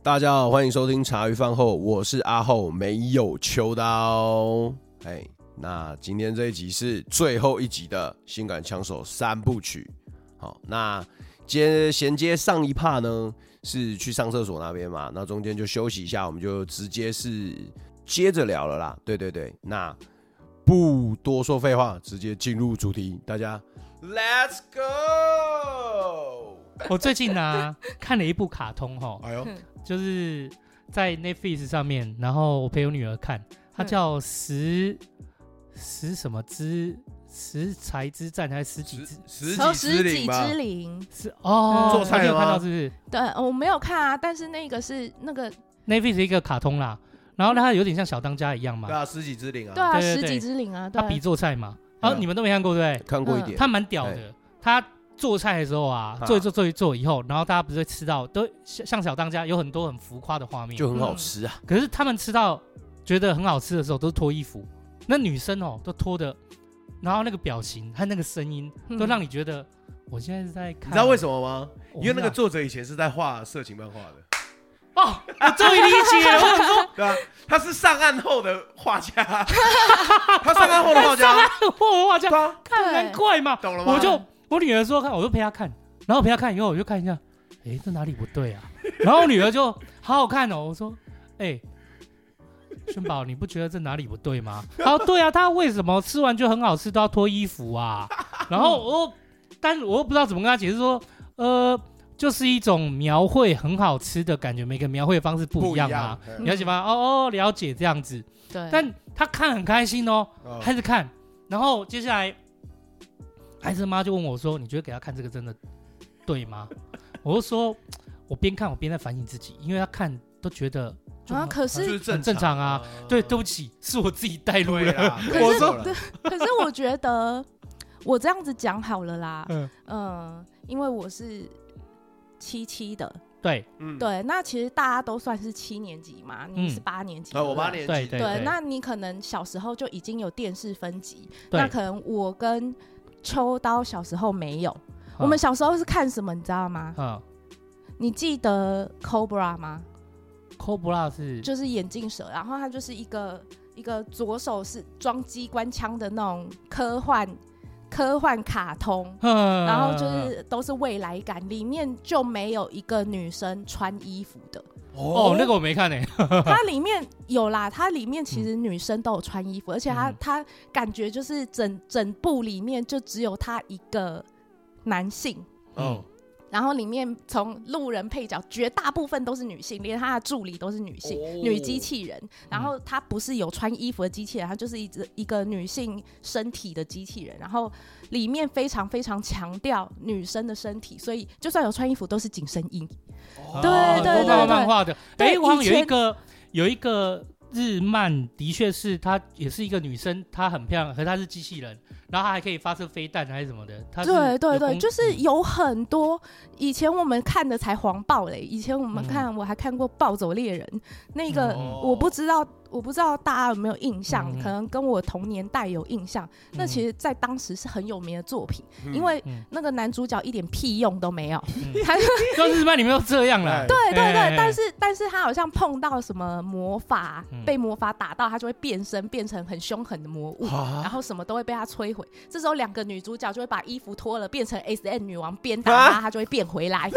大家好，欢迎收听茶余饭后，我是阿厚，没有秋刀。哎，那今天这一集是最后一集的性感枪手三部曲。好，那接衔接上一 part 呢，是去上厕所那边嘛，那中间就休息一下，我们就直接是接着聊了啦。对对对，那不多说废话，直接进入主题，大家 Let's go。我最近呢、啊、看了一部卡通哈，哎呦。就是在 Netflix 上面，然后我陪我女儿看，它叫十十什么之食材之战还是十几之？十几之灵吧？十几之灵。是哦，做菜有看到是不是？对，我没有看啊，但是那个是那个 Netflix 一个卡通啦，然后它有点像小当家一样嘛，对啊，十几之灵啊，对啊，十几之灵啊，它比做菜嘛，然后你们都没看过对不对？看过一点，它蛮屌的，它。做菜的时候啊，做一做做一做以后，然后大家不是会吃到都像小当家有很多很浮夸的画面，就很好吃啊。可是他们吃到觉得很好吃的时候，都是脱衣服。那女生哦，都脱的，然后那个表情和那个声音，都让你觉得我现在是在看。你知道为什么吗？因为那个作者以前是在画色情漫画的。哦，我终于理解了。我说，对啊，他是上岸后的画家，他上岸后的画家，上岸后的画家，看难怪嘛，懂了吗？我就。我女儿说看，我就陪她看，然后陪她看以后，我就看一下，哎、欸，这哪里不对啊？然后我女儿就好好看哦。我说，哎、欸，轩宝，你不觉得这哪里不对吗？她说对啊，她为什么吃完就很好吃都要脱衣服啊？然后我，但我又不知道怎么跟她解释说，呃，就是一种描绘很好吃的感觉，每个描绘方式不一样啊，样了解吗？哦哦，了解这样子。对，但她看很开心哦，开始看，然后接下来。孩子妈就问我说：“你觉得给他看这个真的对吗？” 我就说：“我边看我边在反省自己，因为他看都觉得啊，可是很正常啊。”对，对不起，是我自己带路了。我说：“可是我觉得我这样子讲好了啦。”嗯，因为我是七七的，对，对。那其实大家都算是七年级嘛，你是八年级，我八年级，对。那你可能小时候就已经有电视分级，那可能我跟秋刀小时候没有，我们小时候是看什么，你知道吗？嗯，你记得 Cobra 吗？Cobra 是就是眼镜蛇，然后它就是一个一个左手是装机关枪的那种科幻科幻卡通，然后就是都是未来感，里面就没有一个女生穿衣服的。哦，那个我没看呢。它里面有啦，它里面其实女生都有穿衣服，而且它它感觉就是整整部里面就只有他一个男性。嗯。然后里面从路人配角，绝大部分都是女性，连他的助理都是女性，女机器人。然后他不是有穿衣服的机器人，他就是一只一个女性身体的机器人。然后里面非常非常强调女生的身体，所以就算有穿衣服都是紧身衣。对对对对，漫画的。哎，我好像有一个有一个日漫，的确是她也是一个女生，她很漂亮，可是她是机器人。然后他还可以发射飞弹还是什么的？对对对，就是有很多以前我们看的才黄暴嘞，以前我们看、嗯、我还看过《暴走猎人》，那个我不知道。我不知道大家有没有印象，可能跟我同年代有印象。那其实，在当时是很有名的作品，因为那个男主角一点屁用都没有。他说日漫里面都这样了。对对对，但是但是他好像碰到什么魔法，被魔法打到，他就会变身，变成很凶狠的魔物，然后什么都会被他摧毁。这时候两个女主角就会把衣服脱了，变成 S N 女王，鞭打她，她就会变回来。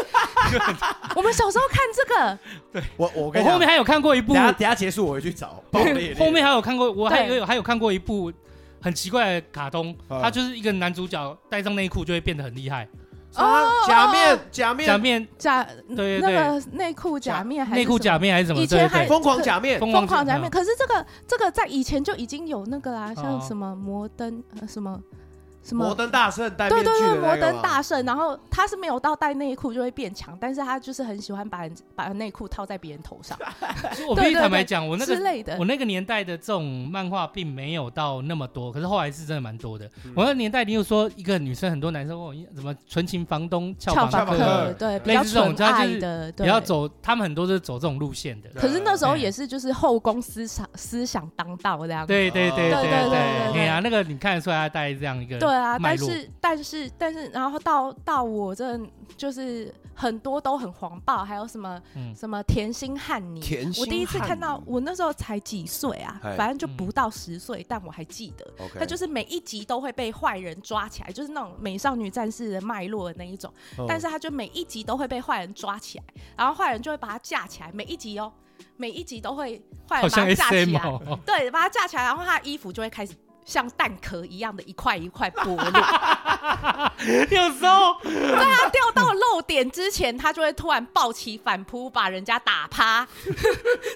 我们小时候看这个，对我我我后面还有看过一部，等下等下结束我会去找。后面还有看过，我还有还有看过一部很奇怪的卡通，它就是一个男主角戴上内裤就会变得很厉害。啊，假面假面。假面。假对对那个内裤假面还是内裤假面还是什么？以前还疯狂假面。疯狂假面，可是这个这个在以前就已经有那个啦，像什么摩登什么。什么？摩登大圣戴面具，对对对，摩登大圣。然后他是没有到戴内裤就会变强，但是他就是很喜欢把人把内裤套在别人头上。我必须坦白讲，我那个之类的，我那个年代的这种漫画并没有到那么多，可是后来是真的蛮多的。我那个年代，你有说一个女生，很多男生问我什么纯情房东俏房客，对，比较纯爱的，比较走，他们很多是走这种路线的。可是那时候也是就是后宫思想思想当道这样。对对对对对对，对啊，那个你看得出来他带这样一个。啊，但是但是但是，然后到到我这就是很多都很黄暴，还有什么、嗯。什么甜心汉尼，甜心我第一次看到，我那时候才几岁啊，反正就不到十岁，但我还记得，他就是每一集都会被坏人抓起来，就是那种美少女战士的脉络的那一种，哦。但是他就每一集都会被坏人抓起来，然后坏人就会把他架起来，每一集哦，每一集都会坏人把他架起来，哦，对，把他架起来，然后他的衣服就会开始像蛋壳一样的一块一块剥落。有时候他掉到漏点之前，他就会突然暴起反扑，把人家打趴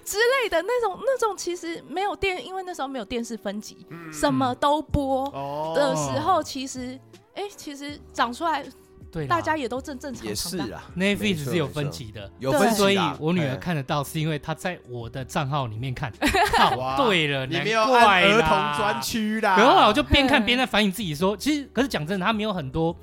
之类的那种那种，其实没有电，因为那时候没有电视分级，什么都播哦。的时候，其实哎、其实长出来对大家也都正正常也常的。是啊 Netflix 是有分级的，有分级啦所以我女儿哎看得到，是因为她在我的账号里面看。对了，你难没有按怪儿童专区啦，然后我就边看嘿边在反省自己说，其实可是讲真的，他没有很多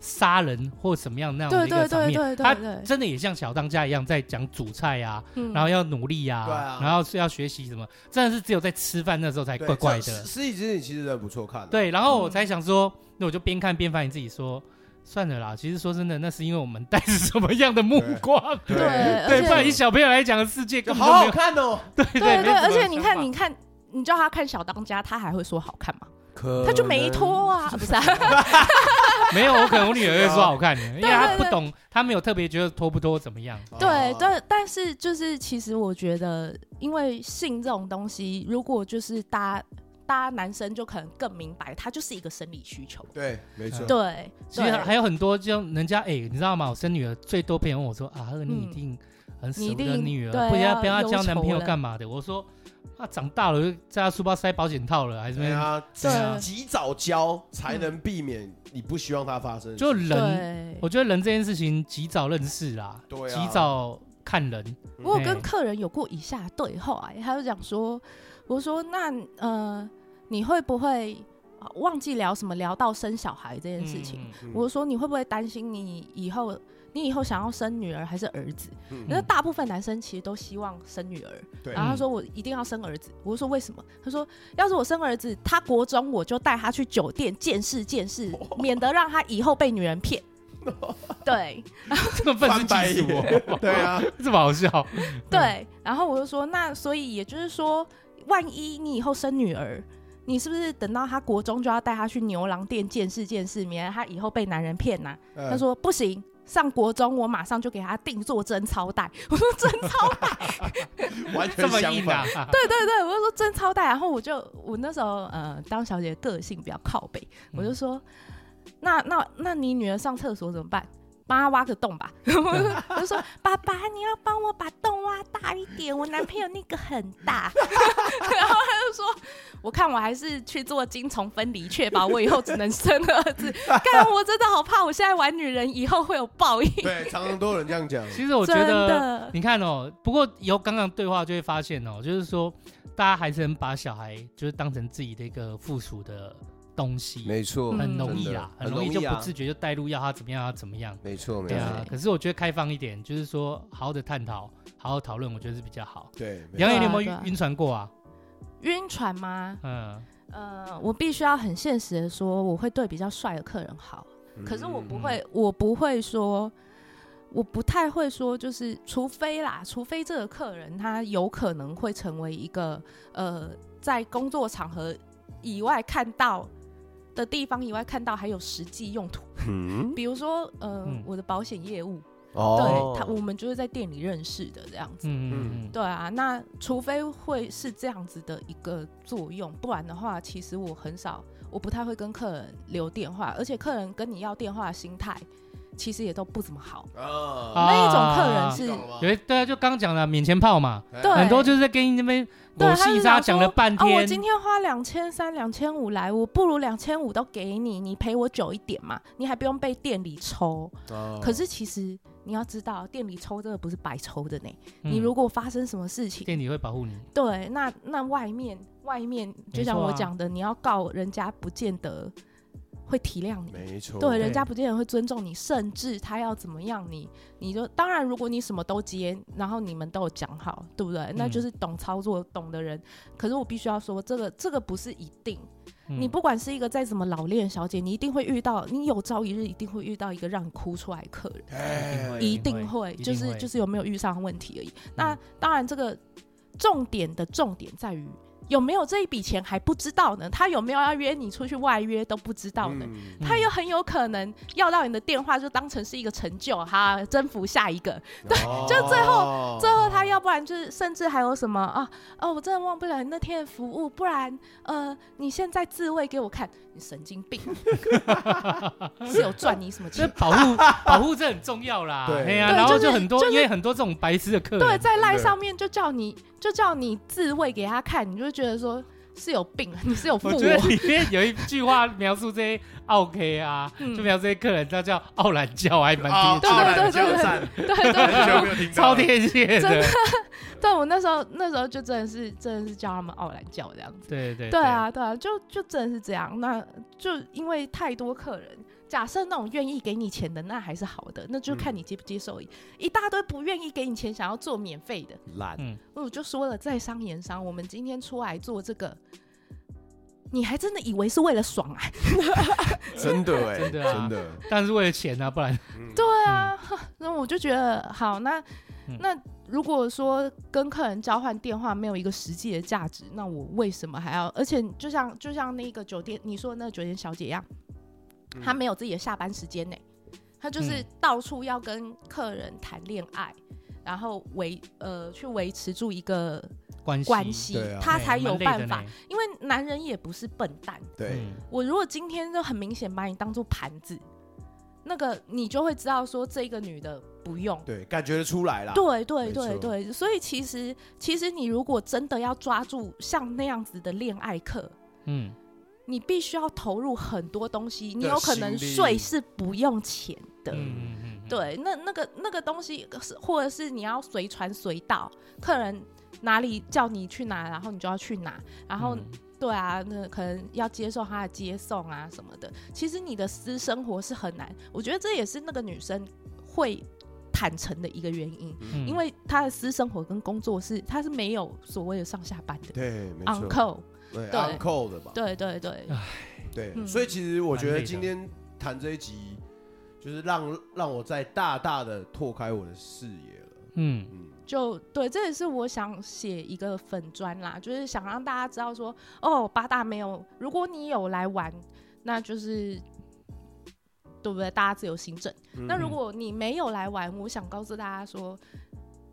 杀人或什么样那样的对一个场面，对对对他对。对，真的也像小当家一样在讲煮菜啊，嗯。然后要努力啊然后是要学习什么，真的是只有在吃饭那时候才怪怪这的。失忆之女其实真的不错看的，对，然后我嗯。才想说，那我就边看边反省自己说。算了啦，其实说真的，那是因为我们带着什么样的目光，对对不然以小朋友来讲的世界更好好看哦，对对对，而且你看，你看，你叫他看小当家，他还会说好看吗？可他就没能拖啊，不是啊？没有，我可能我女儿会说好看的，因为她对对不懂，她没有特别觉得脱不脱怎么样。对哦对，但是就是其实我觉得，因为性这种东西，如果就是大家大家男生就可能更明白，它就是一个生理需求。对，没错，对，其实对还有很多，就人家哎、你知道吗？我生女儿最多朋友问我说啊，你一定很舍不得你一定女儿，对不要不要要交男朋友干嘛的？我说啊，长大了就在他书包塞保险套了，还是没？对啊，对及及早教才能避免你不希望它发生。就人，我觉得人这件事情及早认识啦，对啊及早看人。我有跟客人有过以下的对话、欸，他就讲说，我说那呃，你会不会、啊忘记聊什么，聊到生小孩这件事情？嗯嗯我就说你会不会担心你以后，你以后想要生女儿还是儿子？嗯那大部分男生其实都希望生女儿，然后他说我一定要生儿子。我就说为什么？他说要是我生儿子，他国中我就带他去酒店见识见识，免得让他以后被女人骗。对这么愤世翻白嫉俗眼哦，对啊，这么好笑。对，然后我就说那所以也就是说，万一你以后生女儿。你是不是等到他国中就要带他去牛郎店见识见识，免得他以后被男人骗呐、嗯他说不行，上国中我马上就给他定做贞操带。我说贞操带，完这么全相硬啊反。对对对，我就说贞操带。然后我就我那时候呃当小姐个性比较靠北，我就说那那那你女儿上厕所怎么办？帮他挖个洞吧。我就说爸爸，你要帮我把洞挖大一点，我男朋友那个很大。然后他就说，我看我还是去做精虫分离，确保我以后只能生儿子。干，我真的好怕，我现在玩女人以后会有报应。对，常常都有人这样讲。其实我觉真得，的，你看哦，不过由刚刚对话就会发现哦，就是说大家还是能把小孩就是当成自己的一个附属的东西，没错，嗯很容易啦，很容易就不自觉就带入要他怎么样，要怎么样。没错，没对啊错，，可是我觉得开放一点，就是说好好的探讨，好好讨论，我觉得是比较好。对，没杨颖，你有没有晕船过啊？晕船吗？嗯，呃，我必须要很现实的说，我会对比较帅的客人好，嗯可是我不会，我不会说，我不太会说，就是除非啦，除非这个客人他有可能会成为一个呃，在工作场合以外看到的地方以外看到还有实际用途，嗯，比如说呃，嗯。我的保险业务，哦，对他，我们就是在店里认识的这样子。嗯嗯嗯，对啊，那除非会是这样子的一个作用，不然的话，其实我很少，我不太会跟客人留电话，而且客人跟你要电话的心态，其实也都不怎么好。啊，那一种客人啊是，有一对啊，就刚讲了免钱炮嘛，对很多就是在跟你那边狗对，他就戏沙讲了半天。我，今天花两千三、两千五来，我不如两千五都给你，你陪我久一点嘛，你还不用被店里抽。哦。可是其实你要知道，店里抽这个不是白抽的呢。嗯。你如果发生什么事情，店里会保护你，对，那那外面外面，就像我讲的，你要告人家，不见得会体谅你，没错，对，人家不见得会尊重你，甚至他要怎么样你，你就当然，如果你什么都接，然后你们都有讲好，对不对？嗯、那就是懂操作、懂的人。可是我必须要说，这个这个不是一定。嗯、你不管是一个再怎么老练小姐，你一定会遇到，你有朝一日一定会遇到一个让你哭出来的客人，哎一定会，一定会就是就是有没有遇上问题而已。嗯、那当然，这个重点的重点在于。有没有这一笔钱还不知道呢？他有没有要约你出去外约都不知道呢。嗯、他又很有可能要到你的电话，就当成是一个成就，哈，征服下一个。对，哦、就最后最后他要不然就是甚至还有什么啊？哦，我真的忘不了你那天的服务，不然呃，你现在自慰给我看，你神经病，是有赚你什么钱？保护保护这很重要啦。对呀，然后就很多，因为很多这种白痴的客人，对，在赖上面就叫你就叫你自慰给他看，你就。觉得说是有病，你是有负。我觉得里面有一句话描述这些奥 K 啊，嗯、就描述这些客人，他叫奥懒教，还蛮贴切。对对对对对对，超贴切的。真的，对我那时候那时候就真的是真的是叫他们奥懒教这样子。对对对啊对啊，就就真的是这样。那就因为太多客人。假设那种愿意给你钱的，那还是好的，那就看你接不接受。嗯、一大堆不愿意给你钱，想要做免费的，懒。嗯，我就说了，在商言商，我们今天出来做这个，你还真的以为是为了爽啊？真的 哎、欸，真的、啊、真的，但是为了钱啊，不然。对啊，那、嗯、我就觉得好。那那如果说跟客人交换电话没有一个实际的价值，那我为什么还要？而且就像就像那个酒店，你说的那个酒店小姐一样。他没有自己的下班时间呢，他就是到处要跟客人谈恋爱，嗯、然后维呃去维持住一个关系，啊、他才有办法。因为男人也不是笨蛋，对，我如果今天就很明显把你当做盘子，那个你就会知道说这个女的不用，对，感觉得出来了。对对对对，所以其实其实你如果真的要抓住像那样子的恋爱课，嗯。你必须要投入很多东西，你有可能税是不用钱的，对，那那个那个东西是，或者是你要随传随到，客人哪里叫你去哪，然后你就要去哪，然后、嗯、对啊，那可能要接受他的接送啊什么的。其实你的私生活是很难，我觉得这也是那个女生会坦诚的一个原因，嗯、因为她的私生活跟工作是她是没有所谓的上下班的，对，没错。Uncle 对，uncle 的吧？对对对，对，所以其实我觉得今天谈这一集，就是让让我再大大的拓开我的视野了。嗯嗯，就对，这也是我想写一个粉砖啦，就是想让大家知道说，哦，八大没有，如果你有来玩，那就是对不对？大家自由行政。那如果你没有来玩，我想告诉大家说。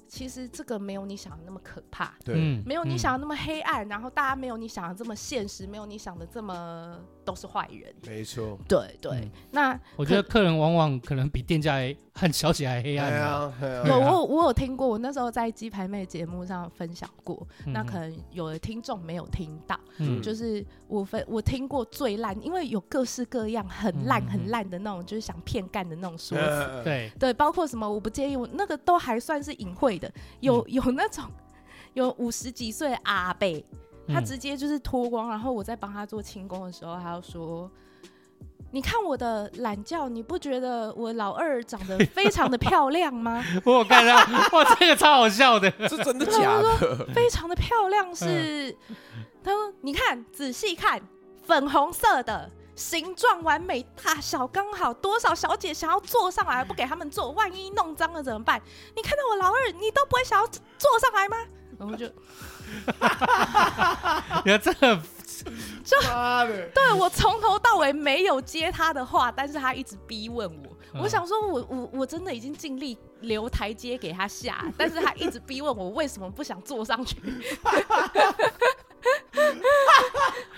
其实这个没有你想的那么可怕，对，没有你想的那么黑暗，然后大家没有你想的这么现实，没有你想的这么都是坏人，没错，对对。那我觉得客人往往可能比店家和小姐还黑暗。有我我有听过，我那时候在鸡排妹节目上分享过，那可能有的听众没有听到，嗯。就是我分我听过最烂，因为有各式各样很烂很烂的那种，就是想骗干的那种说辞，对。对，包括什么我不介意，我那个都还算是隐晦。的有有那种有五十几岁的阿伯，他直接就是脱光，然后我在帮他做轻功的时候，他要说：“你看我的懒觉，你不觉得我老二长得 非常的漂亮吗？” 我看到哇，这个超好笑的，是真的假的？非常的漂亮是，是他说：“你看仔细看，粉红色的。”形状完美，大小刚好，多少小姐想要坐上来不给他们坐，万一弄脏了怎么办？你看到我老二，你都不会想要坐上来吗？然后就，你看这个，就对我从头到尾没有接他的话，但是他一直逼问我。嗯、我想说我，我我我真的已经尽力留台阶给他下，但是他一直逼问我为什么不想坐上去。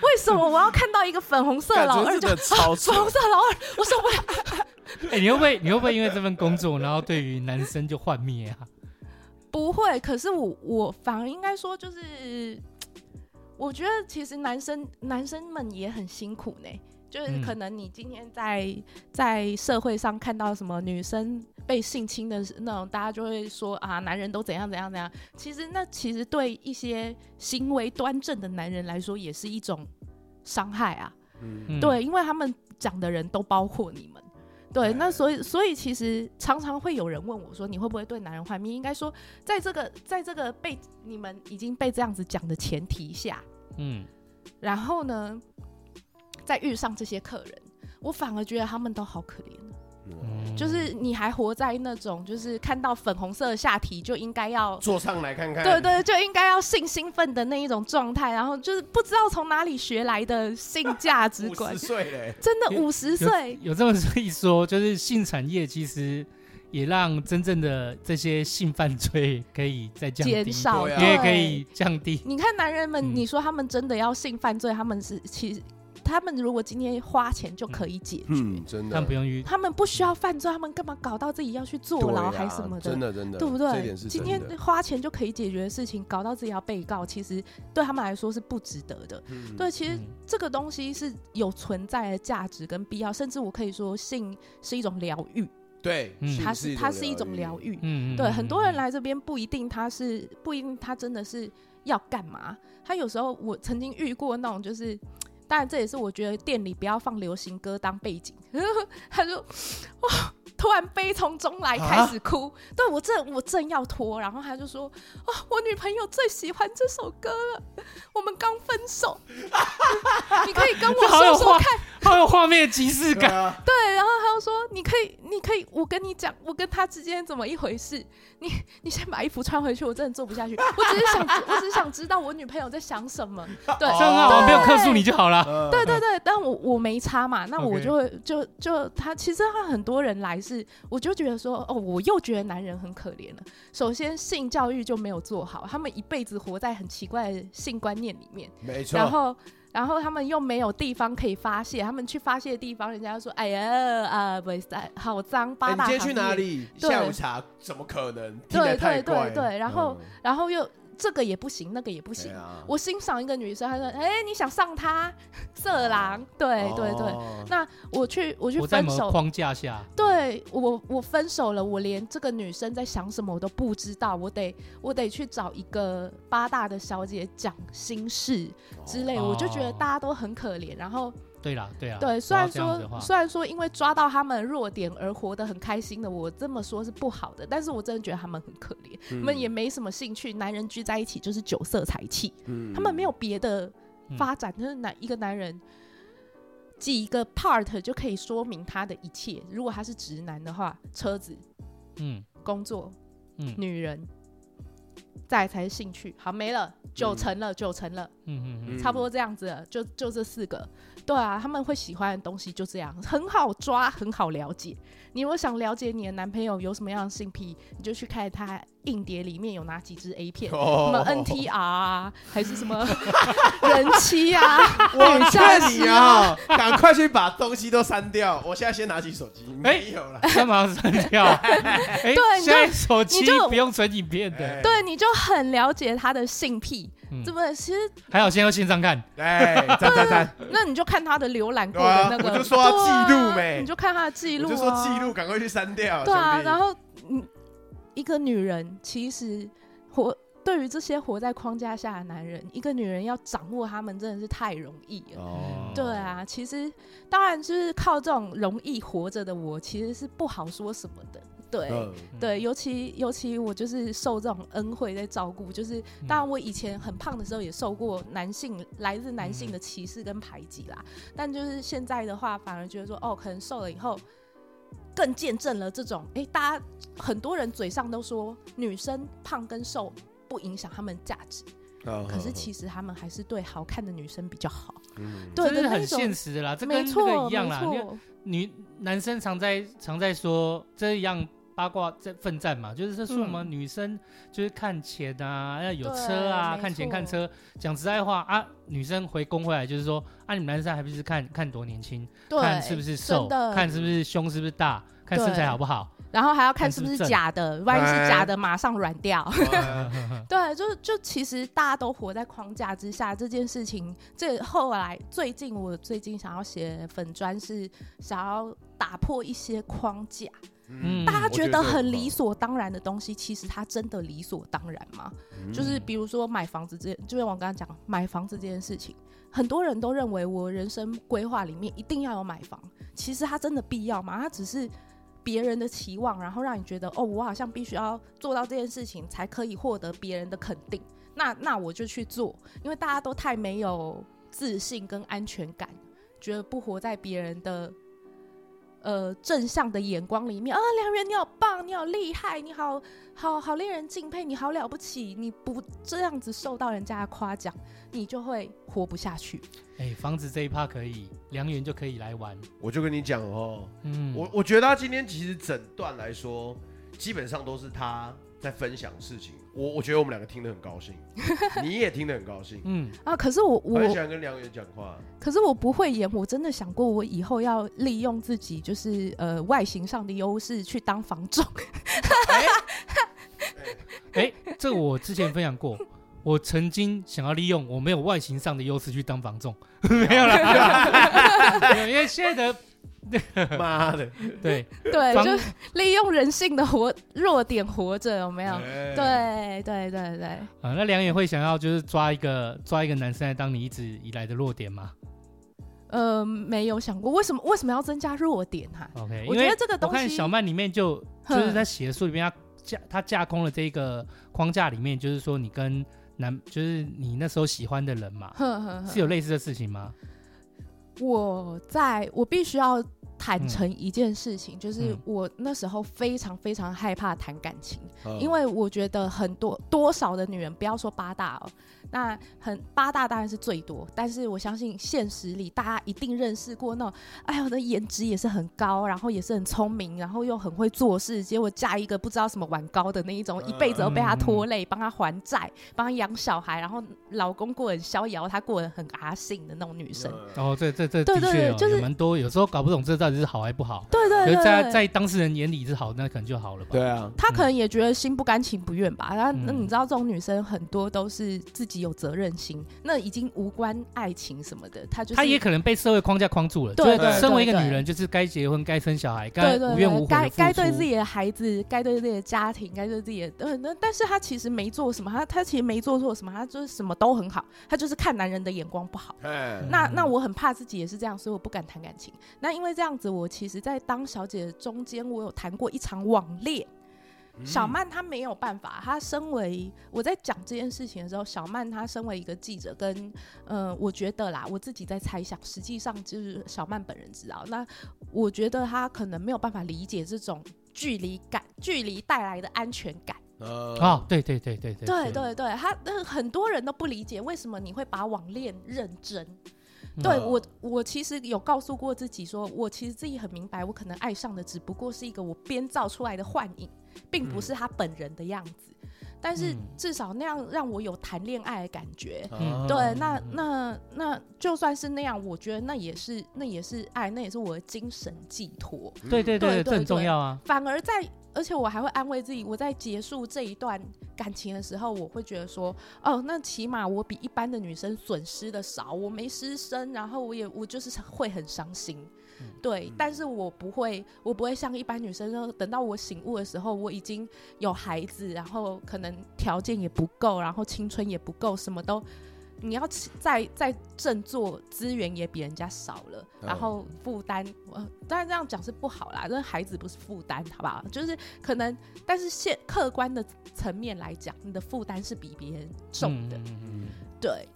为什么我要看到一个粉红色老二就、啊、粉红色老二？我受不了。哎、欸，你会不会你会不会因为这份工作，然后对于男生就幻灭啊？不会，可是我我反而应该说，就是我觉得其实男生男生们也很辛苦呢。就是可能你今天在、嗯、在社会上看到什么女生被性侵的那种，大家就会说啊，男人都怎样怎样怎样。其实那其实对一些行为端正的男人来说，也是一种伤害啊。嗯，对，因为他们讲的人都包括你们。对，那所以所以其实常常会有人问我说，你会不会对男人坏？你？应该说，在这个在这个被你们已经被这样子讲的前提下，嗯，然后呢，再遇上这些客人，我反而觉得他们都好可怜。就是你还活在那种，就是看到粉红色的下体就应该要坐上来看看，对对，就应该要性兴奋的那一种状态，然后就是不知道从哪里学来的性价值观。五十岁嘞，真的五十岁，有这么一说，就是性产业其实也让真正的这些性犯罪可以再降低，减少，也可以降低。你看男人们，你说他们真的要性犯罪，他们是其实。他们如果今天花钱就可以解决，嗯，真的，他们不用预，他们不需要犯罪，他们干嘛搞到自己要去坐牢还是什么的？真的，真的，对不对？今天花钱就可以解决的事情，搞到自己要被告，其实对他们来说是不值得的。嗯、对，其实这个东西是有存在的价值跟必要，甚至我可以说，性是一种疗愈。对，它是它是一种疗愈。嗯，对，很多人来这边不一定他是不一定他真的是要干嘛，他有时候我曾经遇过那种就是。当然，这也是我觉得店里不要放流行歌当背景。他就哇，突然悲从中来，开始哭。啊、对我正我正要脱，然后他就说：“哦，我女朋友最喜欢这首歌了。我们刚分手，你可以跟我说说看，好有画面即视感。对，然后他又说：你可以，你可以，我跟你讲，我跟他之间怎么一回事？你你先把衣服穿回去，我真的做不下去。我只是想，我只是想知道我女朋友在想什么。对，正好我没有克诉你就好了。对对对，但我我没差嘛，那我就会就就他其实他很多人来是，我就觉得说哦，我又觉得男人很可怜了。首先性教育就没有做好，他们一辈子活在很奇怪的性观念里面，没错。然后。然后他们又没有地方可以发泄，他们去发泄的地方，人家说：“哎呀啊，不是，好脏，八大。”你今天去哪里？下午茶怎么可能？对对对对，然后、嗯、然后又。这个也不行，那个也不行。啊、我欣赏一个女生，她说：“哎、欸，你想上她？色狼？对对对。哦、那我去，我去分手框架下，对我我分手了，我连这个女生在想什么我都不知道，我得我得去找一个八大的小姐讲心事之类，哦、我就觉得大家都很可怜，然后。对啦，对啊，对，虽然说虽然说因为抓到他们弱点而活得很开心的，我这么说是不好的，但是我真的觉得他们很可怜，他们也没什么兴趣，男人聚在一起就是酒色财气，他们没有别的发展，就是男一个男人记一个 part 就可以说明他的一切。如果他是直男的话，车子，嗯，工作，嗯，女人，再才是兴趣。好，没了，九成了，九成了，嗯嗯嗯，差不多这样子了，就就这四个。对啊，他们会喜欢的东西就这样，很好抓，很好了解。你如果想了解你的男朋友有什么样的性癖，你就去看他硬碟里面有哪几支 A 片，哦、什么 NTR 啊，还是什么 人妻啊？我劝你啊，赶快去把东西都删掉。我现在先拿起手机，没有了，干嘛删掉？对，现在手机不用存影片的，对，你就很了解他的性癖。怎么？其实还好，先要线上看。哎，赞赞赞！那你就看他的浏览过的那个，我就说记录没？你就看他的记录，就说记录，赶快去删掉。对啊，然后，嗯，一个女人其实活对于这些活在框架下的男人，一个女人要掌握他们真的是太容易了。哦，对啊，其实当然就是靠这种容易活着的我，其实是不好说什么的。对、嗯、对，尤其尤其我就是受这种恩惠在照顾，就是当然我以前很胖的时候也受过男性来自男性的歧视跟排挤啦，但就是现在的话，反而觉得说哦，可能瘦了以后更见证了这种，哎，大家很多人嘴上都说女生胖跟瘦不影响她们价值，哦、可是其实他们还是对好看的女生比较好，嗯、对，这是很现实的啦，这跟这个一样啦，女男生常在常在说这样。八卦在奋战嘛，就是说什么女生就是看钱啊，要、嗯、有车啊，看钱看车。讲实在话啊，女生回攻回来就是说啊，你们男生还不是看看多年轻，对看是不是瘦，看是不是胸是不是大，看身材好不好，然后还要看是不是假的，万一是假的马上软掉。对，就就其实大家都活在框架之下，这件事情，这后来最近我最近想要写粉砖是想要打破一些框架。嗯，大家觉得很理所当然的东西，其实它真的理所当然吗？嗯、就是比如说买房子这，就像我刚刚讲买房子这件事情，很多人都认为我人生规划里面一定要有买房，其实它真的必要吗？它只是别人的期望，然后让你觉得哦，我好像必须要做到这件事情才可以获得别人的肯定。那那我就去做，因为大家都太没有自信跟安全感，觉得不活在别人的。呃，正向的眼光里面啊，梁元你好棒，你好厉害，你好好好令人敬佩，你好了不起。你不这样子受到人家的夸奖，你就会活不下去。哎、房子这一趴可以，梁元就可以来玩。我就跟你讲哦，我我觉得他今天其实整段来说，基本上都是他在分享事情。我我觉得我们两个听得很高兴，你也听得很高兴，嗯啊，可是我我很喜欢跟梁元讲话，可是我不会演，我真的想过我以后要利用自己就是呃外形上的优势去当房仲。哎、欸欸，这个我之前分享过，我曾经想要利用我没有外形上的优势去当房仲，没有了，因为现在的。妈的，对 对，就利用人性的活弱点活着，有没有？对对对对。啊，那梁也会想要就是抓一个抓一个男生来当你一直以来的弱点吗？呃，没有想过，为什么为什么要增加弱点哈？OK，我觉得这个东西，我看小曼里面就就是在写的书里面，他架他架空了这个框架里面，就是说你跟男就是你那时候喜欢的人嘛，呵呵呵是有类似的事情吗？我在我必须要。坦诚一件事情，嗯、就是我那时候非常非常害怕谈感情，嗯、因为我觉得很多多少的女人，不要说八大哦。那很八大当然是最多，但是我相信现实里大家一定认识过那种，哎呀，我的颜值也是很高，然后也是很聪明，然后又很会做事，结果嫁一个不知道什么玩高的那一种，一辈子都被他拖累，帮他还债，帮他养小孩，然后老公过得很逍遥，他过得很阿信的那种女生。哦，这这这的确就是蛮多，有时候搞不懂这到底是好还不好。对对对，在在当事人眼里是好，那可能就好了吧。对啊，他可能也觉得心不甘情不愿吧。那那你知道这种女生很多都是自己。有责任心，那已经无关爱情什么的，她就是，她也可能被社会框架框住了。对，对，身为一个女人，就是该结婚、该生小孩，该无怨无悔，该该对自己的孩子，该对自己的家庭，该对自己的……呃，那但是她其实没做什么，她她其实没做错什么，她就是什么都很好，她就是看男人的眼光不好。那那我很怕自己也是这样，所以我不敢谈感情。那因为这样子，我其实，在当小姐中间，我有谈过一场网恋。小曼她没有办法，她身为我在讲这件事情的时候，小曼她身为一个记者，跟呃，我觉得啦，我自己在猜想，实际上就是小曼本人知道。那我觉得她可能没有办法理解这种距离感，距离带来的安全感。呃，哦，对对对对对，对对对，他很多人都不理解为什么你会把网恋认真。对我，我其实有告诉过自己说，说我其实自己很明白，我可能爱上的只不过是一个我编造出来的幻影，并不是他本人的样子。嗯、但是至少那样让我有谈恋爱的感觉。嗯、对，那那那就算是那样，我觉得那也是那也是爱，那也是我的精神寄托。对对对，对，对，这很重要啊。反而在。而且我还会安慰自己，我在结束这一段感情的时候，我会觉得说，哦，那起码我比一般的女生损失的少，我没失身，然后我也我就是会很伤心，嗯、对，但是我不会，我不会像一般女生，说等到我醒悟的时候，我已经有孩子，然后可能条件也不够，然后青春也不够，什么都。你要再再振作，资源也比人家少了，然后负担，呃，当然这样讲是不好啦，那孩子不是负担，好不好？就是可能，但是现客观的层面来讲，你的负担是比别人重的，嗯嗯嗯对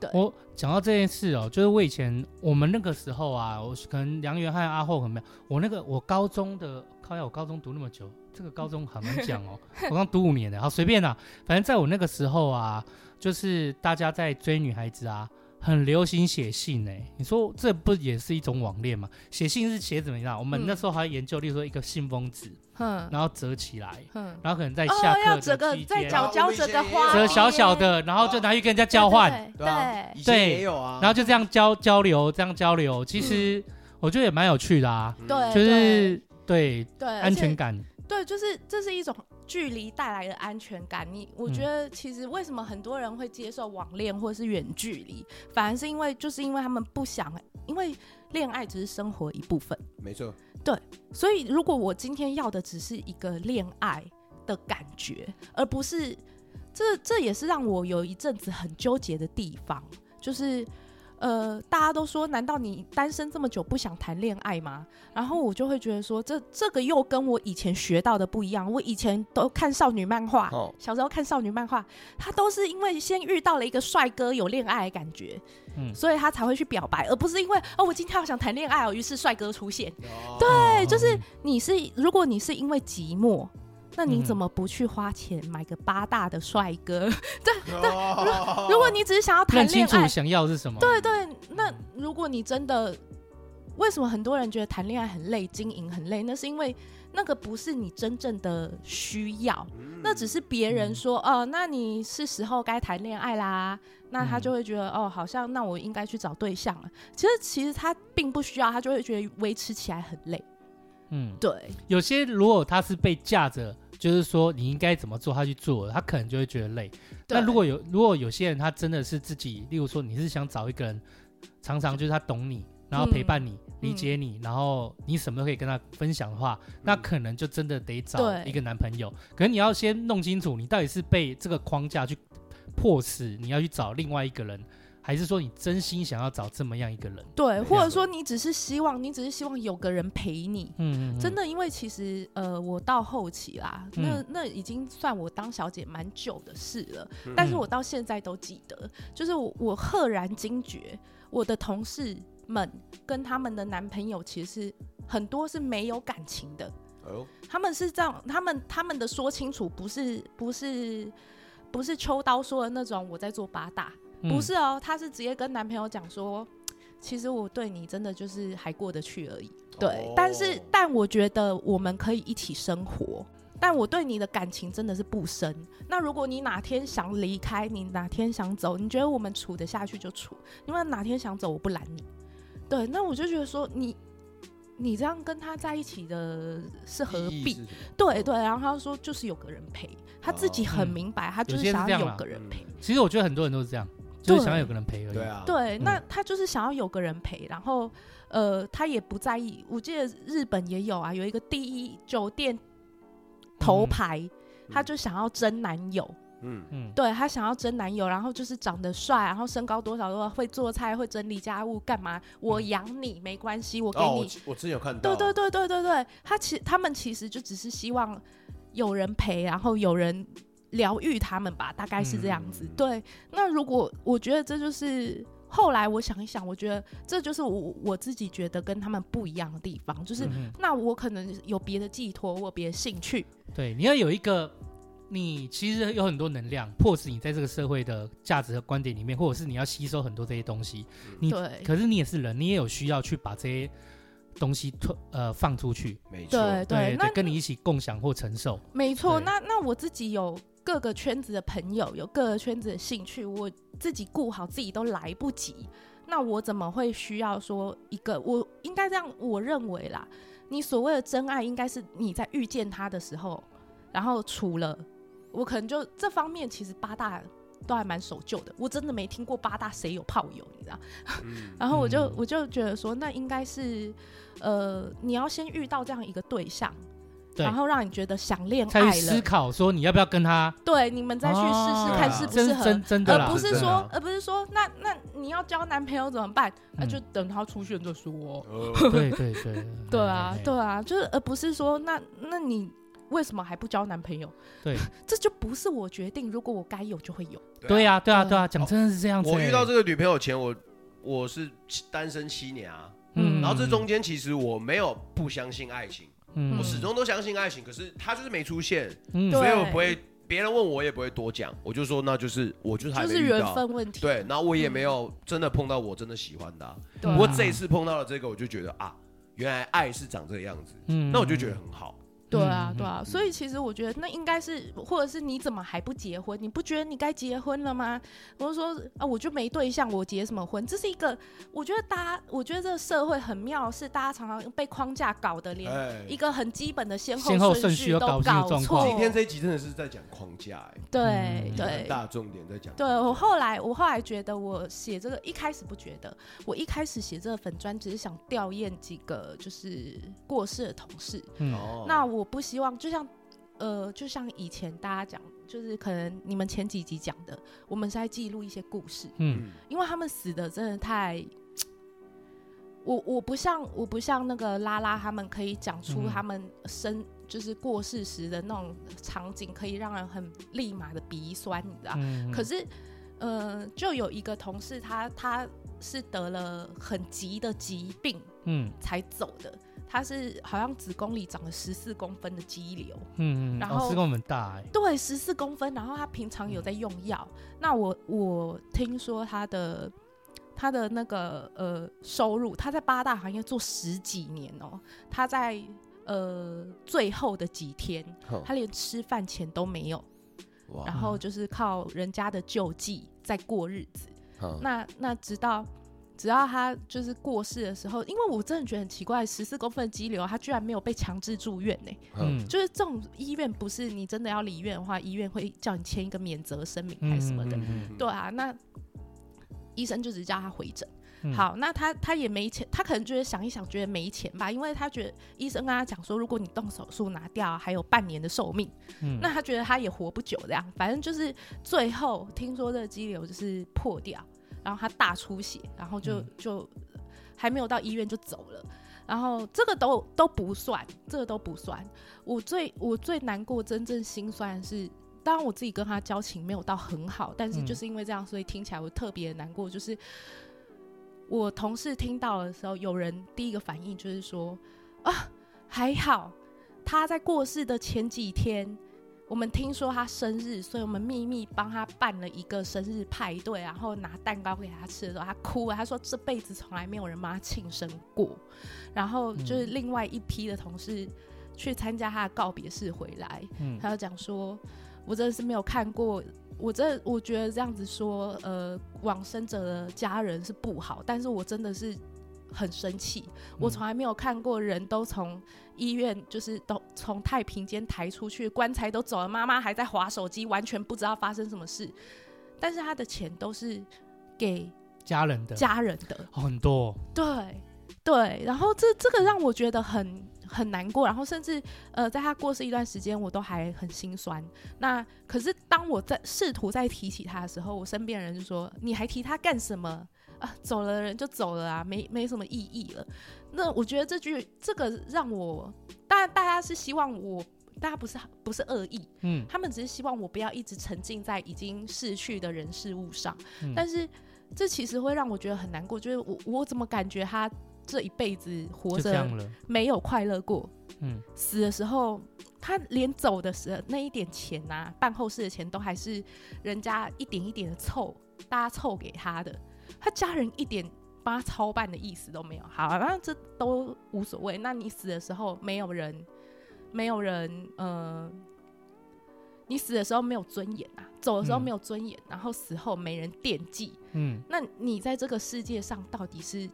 对。我讲到这件事哦，就是我以前我们那个时候啊，我可能梁元和阿后很没有，我那个我高中的，靠呀，我高中读那么久，这个高中很难讲哦，我刚读五年的，好随便啦，反正在我那个时候啊。就是大家在追女孩子啊，很流行写信哎、欸，你说这不也是一种网恋吗？写信是写怎么样？我们那时候还研究，例如说一个信封纸，嗯，然后折起来，嗯，然后可能在下课的期间，角角折个花，折小小的，然后就拿去跟人家交换，对对，然后就这样交交流，这样交流，其实我觉得也蛮有趣的啊，对，就是对。对安全感，对，就是这是一种。距离带来的安全感，你我觉得其实为什么很多人会接受网恋或者是远距离，反而是因为就是因为他们不想，因为恋爱只是生活一部分。没错。对，所以如果我今天要的只是一个恋爱的感觉，而不是这这也是让我有一阵子很纠结的地方，就是。呃，大家都说，难道你单身这么久不想谈恋爱吗？然后我就会觉得说，这这个又跟我以前学到的不一样。我以前都看少女漫画，哦、小时候看少女漫画，他都是因为先遇到了一个帅哥，有恋爱的感觉，嗯，所以他才会去表白，而不是因为哦，我今天好想谈恋爱哦，于是帅哥出现。哦、对，就是你是，如果你是因为寂寞。那你怎么不去花钱买个八大的帅哥？嗯、对对，如如果你只是想要谈恋爱，清楚想要是什么？对对，那如果你真的，为什么很多人觉得谈恋爱很累，经营很累？那是因为那个不是你真正的需要，嗯、那只是别人说、嗯、哦，那你是时候该谈恋爱啦，那他就会觉得、嗯、哦，好像那我应该去找对象了。其实其实他并不需要，他就会觉得维持起来很累。嗯，对，有些如果他是被架着。就是说，你应该怎么做，他去做，他可能就会觉得累。那如果有如果有些人，他真的是自己，例如说，你是想找一个人，常常就是他懂你，然后陪伴你，嗯、理解你，然后你什么都可以跟他分享的话，嗯、那可能就真的得找一个男朋友。可能你要先弄清楚，你到底是被这个框架去迫使你要去找另外一个人。还是说你真心想要找这么样一个人？对，或者说你只是希望，你只是希望有个人陪你。嗯，嗯，嗯，真的，因为其实呃，我到后期啦，嗯、那那已经算我当小姐蛮久的事了。嗯、但是我到现在都记得，就是我我赫然惊觉，我的同事们跟他们的男朋友其实是很多是没有感情的。哦，他们是这样，他们他们的说清楚，不是不是不是秋刀说的那种，我在做八大。不是哦，她是直接跟男朋友讲说，其实我对你真的就是还过得去而已。对，哦、但是但我觉得我们可以一起生活，但我对你的感情真的是不深。那如果你哪天想离开，你哪天想走，你觉得我们处得下去就处，因为哪天想走我不拦你。对，那我就觉得说你你这样跟他在一起的是何必？对对，然后他说就是有个人陪，他自己很明白，哦、他就是想要有个人陪。其实我觉得很多人都是这样。就是想要有个人陪而已。对啊，对，那他就是想要有个人陪，然后，呃，他也不在意。我记得日本也有啊，有一个第一酒店头牌，嗯、他就想要争男友。嗯嗯，对他想要争男友，然后就是长得帅，然后身高多少多少，会做菜，会整理家务，干嘛？我养你没关系，我给你。哦、我，我之前有看到。对对对对对对，他其他们其实就只是希望有人陪，然后有人。疗愈他们吧，大概是这样子。嗯、对，那如果我觉得这就是后来我想一想，我觉得这就是我我自己觉得跟他们不一样的地方，就是、嗯、那我可能有别的寄托，我有别的兴趣。对，你要有一个，你其实有很多能量，迫使你在这个社会的价值和观点里面，或者是你要吸收很多这些东西。你对，可是你也是人，你也有需要去把这些东西推呃放出去。没错，对对，那对跟你一起共享或承受。没错，那那我自己有。各个圈子的朋友有各个圈子的兴趣，我自己顾好自己都来不及，那我怎么会需要说一个？我应该这样，我认为啦，你所谓的真爱应该是你在遇见他的时候，然后除了我可能就这方面其实八大都还蛮守旧的，我真的没听过八大谁有炮友，你知道？嗯、然后我就我就觉得说，那应该是呃，你要先遇到这样一个对象。然后让你觉得想恋爱了，思考说你要不要跟他？对，你们再去试试看适不适合，真真的，而不是说，而不是说，那那你要交男朋友怎么办？那就等他出现再说。对对对，对啊对啊，就是而不是说，那那你为什么还不交男朋友？对，这就不是我决定。如果我该有就会有。对呀对啊对啊，讲真的是这样子。我遇到这个女朋友前，我我是单身七年啊，嗯，然后这中间其实我没有不相信爱情。嗯，我始终都相信爱情，可是他就是没出现，嗯，所以我不会，别人问我也不会多讲，我就说那就是我就是还没遇到，缘分问题，对，然后我也没有真的碰到我真的喜欢的，不过这一次碰到了这个，我就觉得啊，原来爱是长这个样子，嗯，那我就觉得很好。对啊，对啊，所以其实我觉得那应该是，或者是你怎么还不结婚？你不觉得你该结婚了吗？我就说啊，我就没对象，我结什么婚？这是一个，我觉得大家，我觉得这个社会很妙，是大家常常被框架搞得连一个很基本的先后顺序都搞错。今天这一集真的是在讲框架，哎，对对，大重点在讲。对我后来，我后来觉得我写这个一开始不觉得，我一开始写这个粉砖只是想吊唁几个就是过世的同事，嗯，那我。我不希望，就像呃，就像以前大家讲，就是可能你们前几集讲的，我们是在记录一些故事，嗯，因为他们死的真的太，我我不像我不像那个拉拉他们可以讲出他们生、嗯、就是过世时的那种场景，可以让人很立马的鼻酸，你知道？嗯、可是，呃，就有一个同事他，他他是得了很急的疾病，嗯，才走的。他是好像子宫里长了十四公分的肌瘤，嗯嗯，然后十公分大哎，对，十四公分。然后他平常有在用药，嗯、那我我听说他的他的那个呃收入，他在八大行业做十几年哦，他在呃最后的几天，哦、他连吃饭钱都没有，然后就是靠人家的救济在过日子。哦、那那直到。只要他就是过世的时候，因为我真的觉得很奇怪，十四公分的肌瘤，他居然没有被强制住院呢、欸。嗯，就是这种医院不是你真的要离院的话，医院会叫你签一个免责声明还是什么的。嗯嗯嗯、对啊，那医生就只叫他回诊。嗯、好，那他他也没钱，他可能觉得想一想觉得没钱吧，因为他觉得医生跟他讲说，如果你动手术拿掉，还有半年的寿命。嗯，那他觉得他也活不久这样，反正就是最后听说这个肌瘤就是破掉。然后他大出血，然后就就还没有到医院就走了，然后这个都都不算，这个都不算。我最我最难过、真正心酸的是，当然我自己跟他交情没有到很好，但是就是因为这样，所以听起来我特别难过。就是我同事听到的时候，有人第一个反应就是说：“啊，还好他在过世的前几天。”我们听说他生日，所以我们秘密帮他办了一个生日派对，然后拿蛋糕给他吃的时候，他哭了。他说这辈子从来没有人帮他庆生过。然后就是另外一批的同事去参加他的告别式回来，嗯、他就讲说：“我真的是没有看过，我真的我觉得这样子说，呃，往生者的家人是不好，但是我真的是。”很生气，我从来没有看过人都从医院，就是都从太平间抬出去，棺材都走了，妈妈还在划手机，完全不知道发生什么事。但是他的钱都是给家人的，家人的很多，对对。然后这这个让我觉得很很难过，然后甚至呃，在他过世一段时间，我都还很心酸。那可是当我在试图再提起他的时候，我身边的人就说：“你还提他干什么？”啊，走了的人就走了啊，没没什么意义了。那我觉得这句这个让我，当然大家是希望我，大家不是不是恶意，嗯，他们只是希望我不要一直沉浸在已经逝去的人事物上。嗯，但是这其实会让我觉得很难过，就是我我怎么感觉他这一辈子活着没有快乐过，嗯，死的时候他连走的时候那一点钱啊，办后事的钱都还是人家一点一点的凑，大家凑给他的。他家人一点帮他操办的意思都没有。好，那这都无所谓。那你死的时候没有人，没有人，呃，你死的时候没有尊严啊，走的时候没有尊严，嗯、然后死后没人惦记。嗯，那你在这个世界上到底是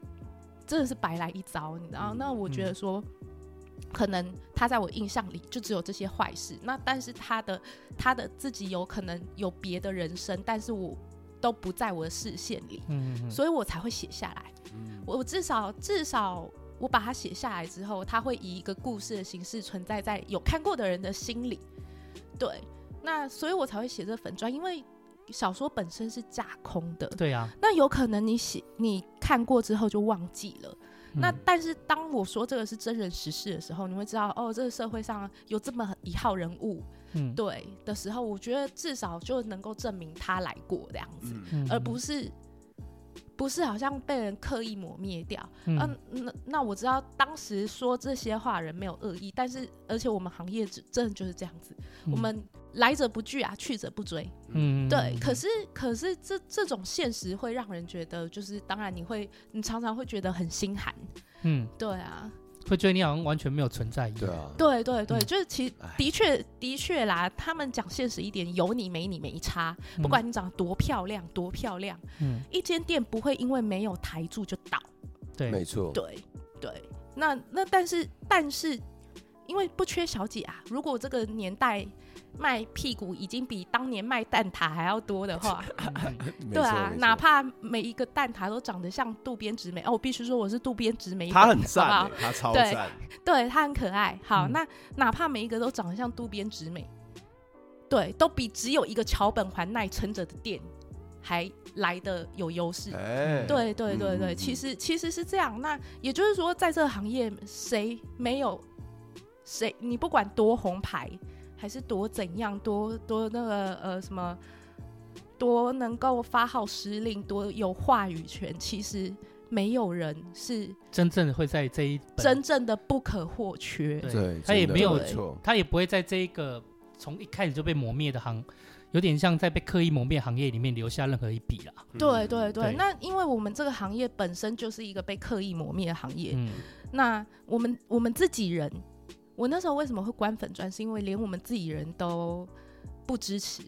真的是白来一遭？你知道？那我觉得说，嗯、可能他在我印象里就只有这些坏事。那但是他的他的自己有可能有别的人生，但是我。都不在我的视线里，嗯嗯，所以我才会写下来。嗯，我至少至少我把它写下来之后，它会以一个故事的形式存在在有看过的人的心里。对，那所以我才会写这粉砖，因为小说本身是架空的。对啊，那有可能你写你看过之后就忘记了。嗯、那但是当我说这个是真人实事的时候，你会知道哦，这个社会上有这么一号人物。嗯，对的时候，我觉得至少就能够证明他来过这样子，嗯、而不是不是好像被人刻意抹灭掉。嗯、啊，那那我知道当时说这些话人没有恶意，但是而且我们行业真的就是这样子，嗯、我们来者不拒啊，去者不追。嗯，对。可是可是这这种现实会让人觉得，就是当然你会你常常会觉得很心寒。嗯，对啊。会觉得你好像完全没有存在一样。对啊，对对对，嗯、就是其实的确的确啦。他们讲现实一点，有你没你没差。嗯、不管你长得多漂亮多漂亮，嗯，一间店不会因为没有台柱就倒。对，没错。对对，那那但是但是，因为不缺小姐啊。如果这个年代卖屁股已经比当年卖蛋挞还要多的话，对啊，哪怕每一个蛋挞都长得像渡边直美哦，我必须说我是渡边直美，他很赞，他超赞，对他很可爱。好，那哪怕每一个都长得像渡边直美，对，都比只有一个桥本环奈撑着的店还来的有优势。对对对对，其实其实是这样。那也就是说，在这个行业，谁没有谁？你不管多红牌。还是多怎样，多多那个呃什么，多能够发号施令，多有话语权。其实没有人是真正的会在这一真正的不可或缺。对，他也没有错，他也不会在这一个从一开始就被磨灭的行，有点像在被刻意磨灭行业里面留下任何一笔了。对对对，那因为我们这个行业本身就是一个被刻意磨灭的行业。嗯，那我们我们自己人。我那时候为什么会关粉砖？是因为连我们自己人都不支持。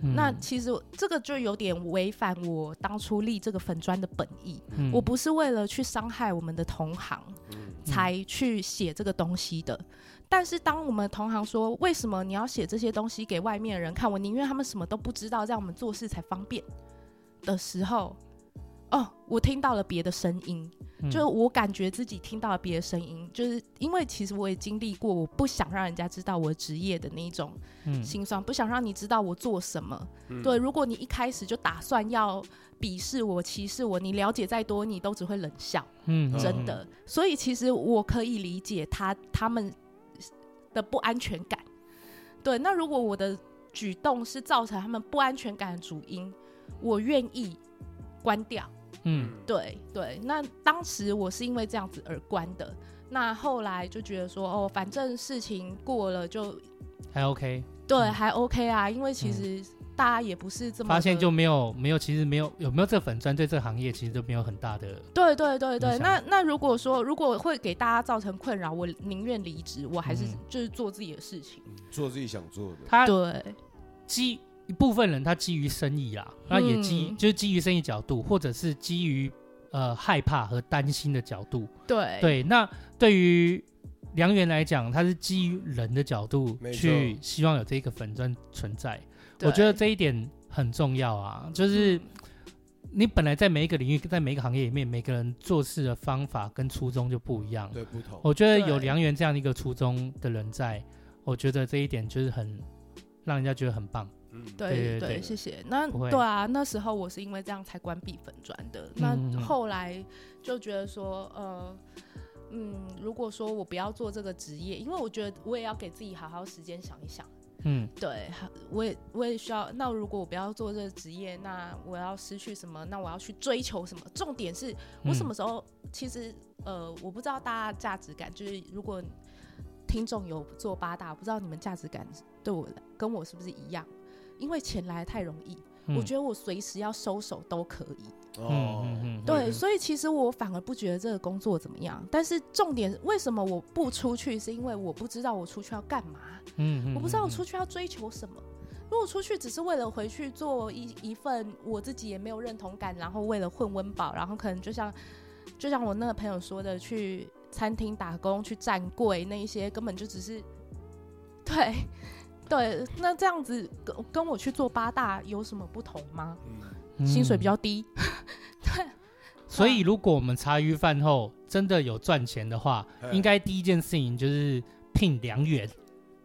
嗯、那其实这个就有点违反我当初立这个粉砖的本意。嗯、我不是为了去伤害我们的同行才去写这个东西的。嗯、但是当我们同行说，为什么你要写这些东西给外面的人看？我宁愿他们什么都不知道，这样我们做事才方便的时候，哦，我听到了别的声音。就是我感觉自己听到了别的声音，就是因为其实我也经历过，我不想让人家知道我职业的那一种心酸，不想让你知道我做什么。对，如果你一开始就打算要鄙视我、歧视我，你了解再多，你都只会冷笑。嗯，真的。所以其实我可以理解他他们的不安全感。对，那如果我的举动是造成他们不安全感的主因，我愿意关掉。嗯，对对，那当时我是因为这样子而关的，那后来就觉得说，哦，反正事情过了就还 OK，对，嗯、还 OK 啊，因为其实大家也不是这么发现就没有没有，其实没有有没有这粉专对这个行业其实都没有很大的，对对对对，那那如果说如果会给大家造成困扰，我宁愿离职，我还是就是做自己的事情，嗯、做自己想做的，他对。基。一部分人他基于生意啦，那也基、嗯、就是基于生意角度，或者是基于呃害怕和担心的角度。对对，那对于良缘来讲，他是基于人的角度去希望有这个粉钻存在。我觉得这一点很重要啊，就是你本来在每一个领域，在每一个行业里面，每个人做事的方法跟初衷就不一样。对，不同。我觉得有良缘这样一个初衷的人在，我觉得这一点就是很让人家觉得很棒。对对对，谢谢。那对啊，那时候我是因为这样才关闭粉砖的。那后来就觉得说，呃，嗯，如果说我不要做这个职业，因为我觉得我也要给自己好好时间想一想。嗯，对，我也我也需要。那如果我不要做这个职业，那我要失去什么？那我要去追求什么？重点是我什么时候？其实，呃，我不知道大家价值感，就是如果听众有做八大，我不知道你们价值感对我跟我是不是一样？因为钱来得太容易，嗯、我觉得我随时要收手都可以。哦，对，所以其实我反而不觉得这个工作怎么样。但是重点，为什么我不出去？是因为我不知道我出去要干嘛。嗯，我不知道我出去要追求什么。如果出去只是为了回去做一一份我自己也没有认同感，然后为了混温饱，然后可能就像就像我那个朋友说的，去餐厅打工去站柜那一些，根本就只是对。对，那这样子跟跟我去做八大有什么不同吗？嗯、薪水比较低。对，所以如果我们茶余饭后真的有赚钱的话，应该第一件事情就是聘梁元。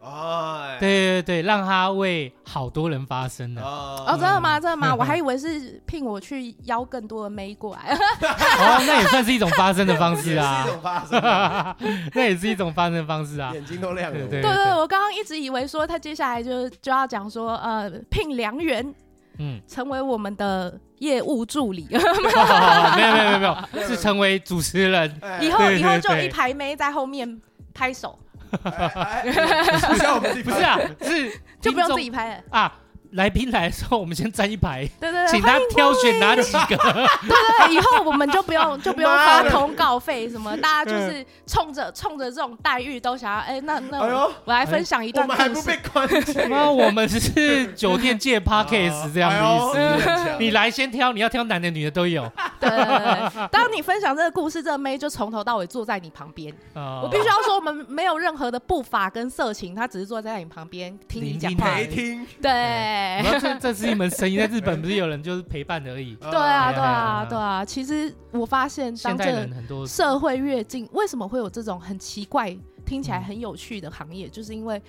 哦，对对对，让他为好多人发声了。哦，真的吗？真的吗？我还以为是聘我去邀更多的妹过来。哦，那也算是一种发声的方式啊。是一种发声，那也是一种发声的方式啊。眼睛都亮了。对对对，我刚刚一直以为说他接下来就就要讲说，呃，聘良缘，嗯，成为我们的业务助理。没有没有没有没有，是成为主持人。以后以后就一排妹在后面拍手。不需要我们自己，不是啊，是就不用自己拍了啊。来宾来的时候，我们先站一排，对对对，请他挑选哪几个。对对对，以后我们就不用就不用发通告费什么，大家就是冲着冲着这种待遇都想要，哎，那那我来分享一段故事。我们还不被关起吗？我们是酒店界 Podcast 这样的意思。你来先挑，你要挑男的女的都有。对对对，当你分享这个故事，这个妹就从头到尾坐在你旁边。我必须要说，我们没有任何的步伐跟色情，她只是坐在你旁边听你讲话。听。对。这这是一门生意，在日本不是有人就是陪伴而已。对啊，对啊，对啊。其实我发现，当这个社会越进，为什么会有这种很奇怪、听起来很有趣的行业？就是因为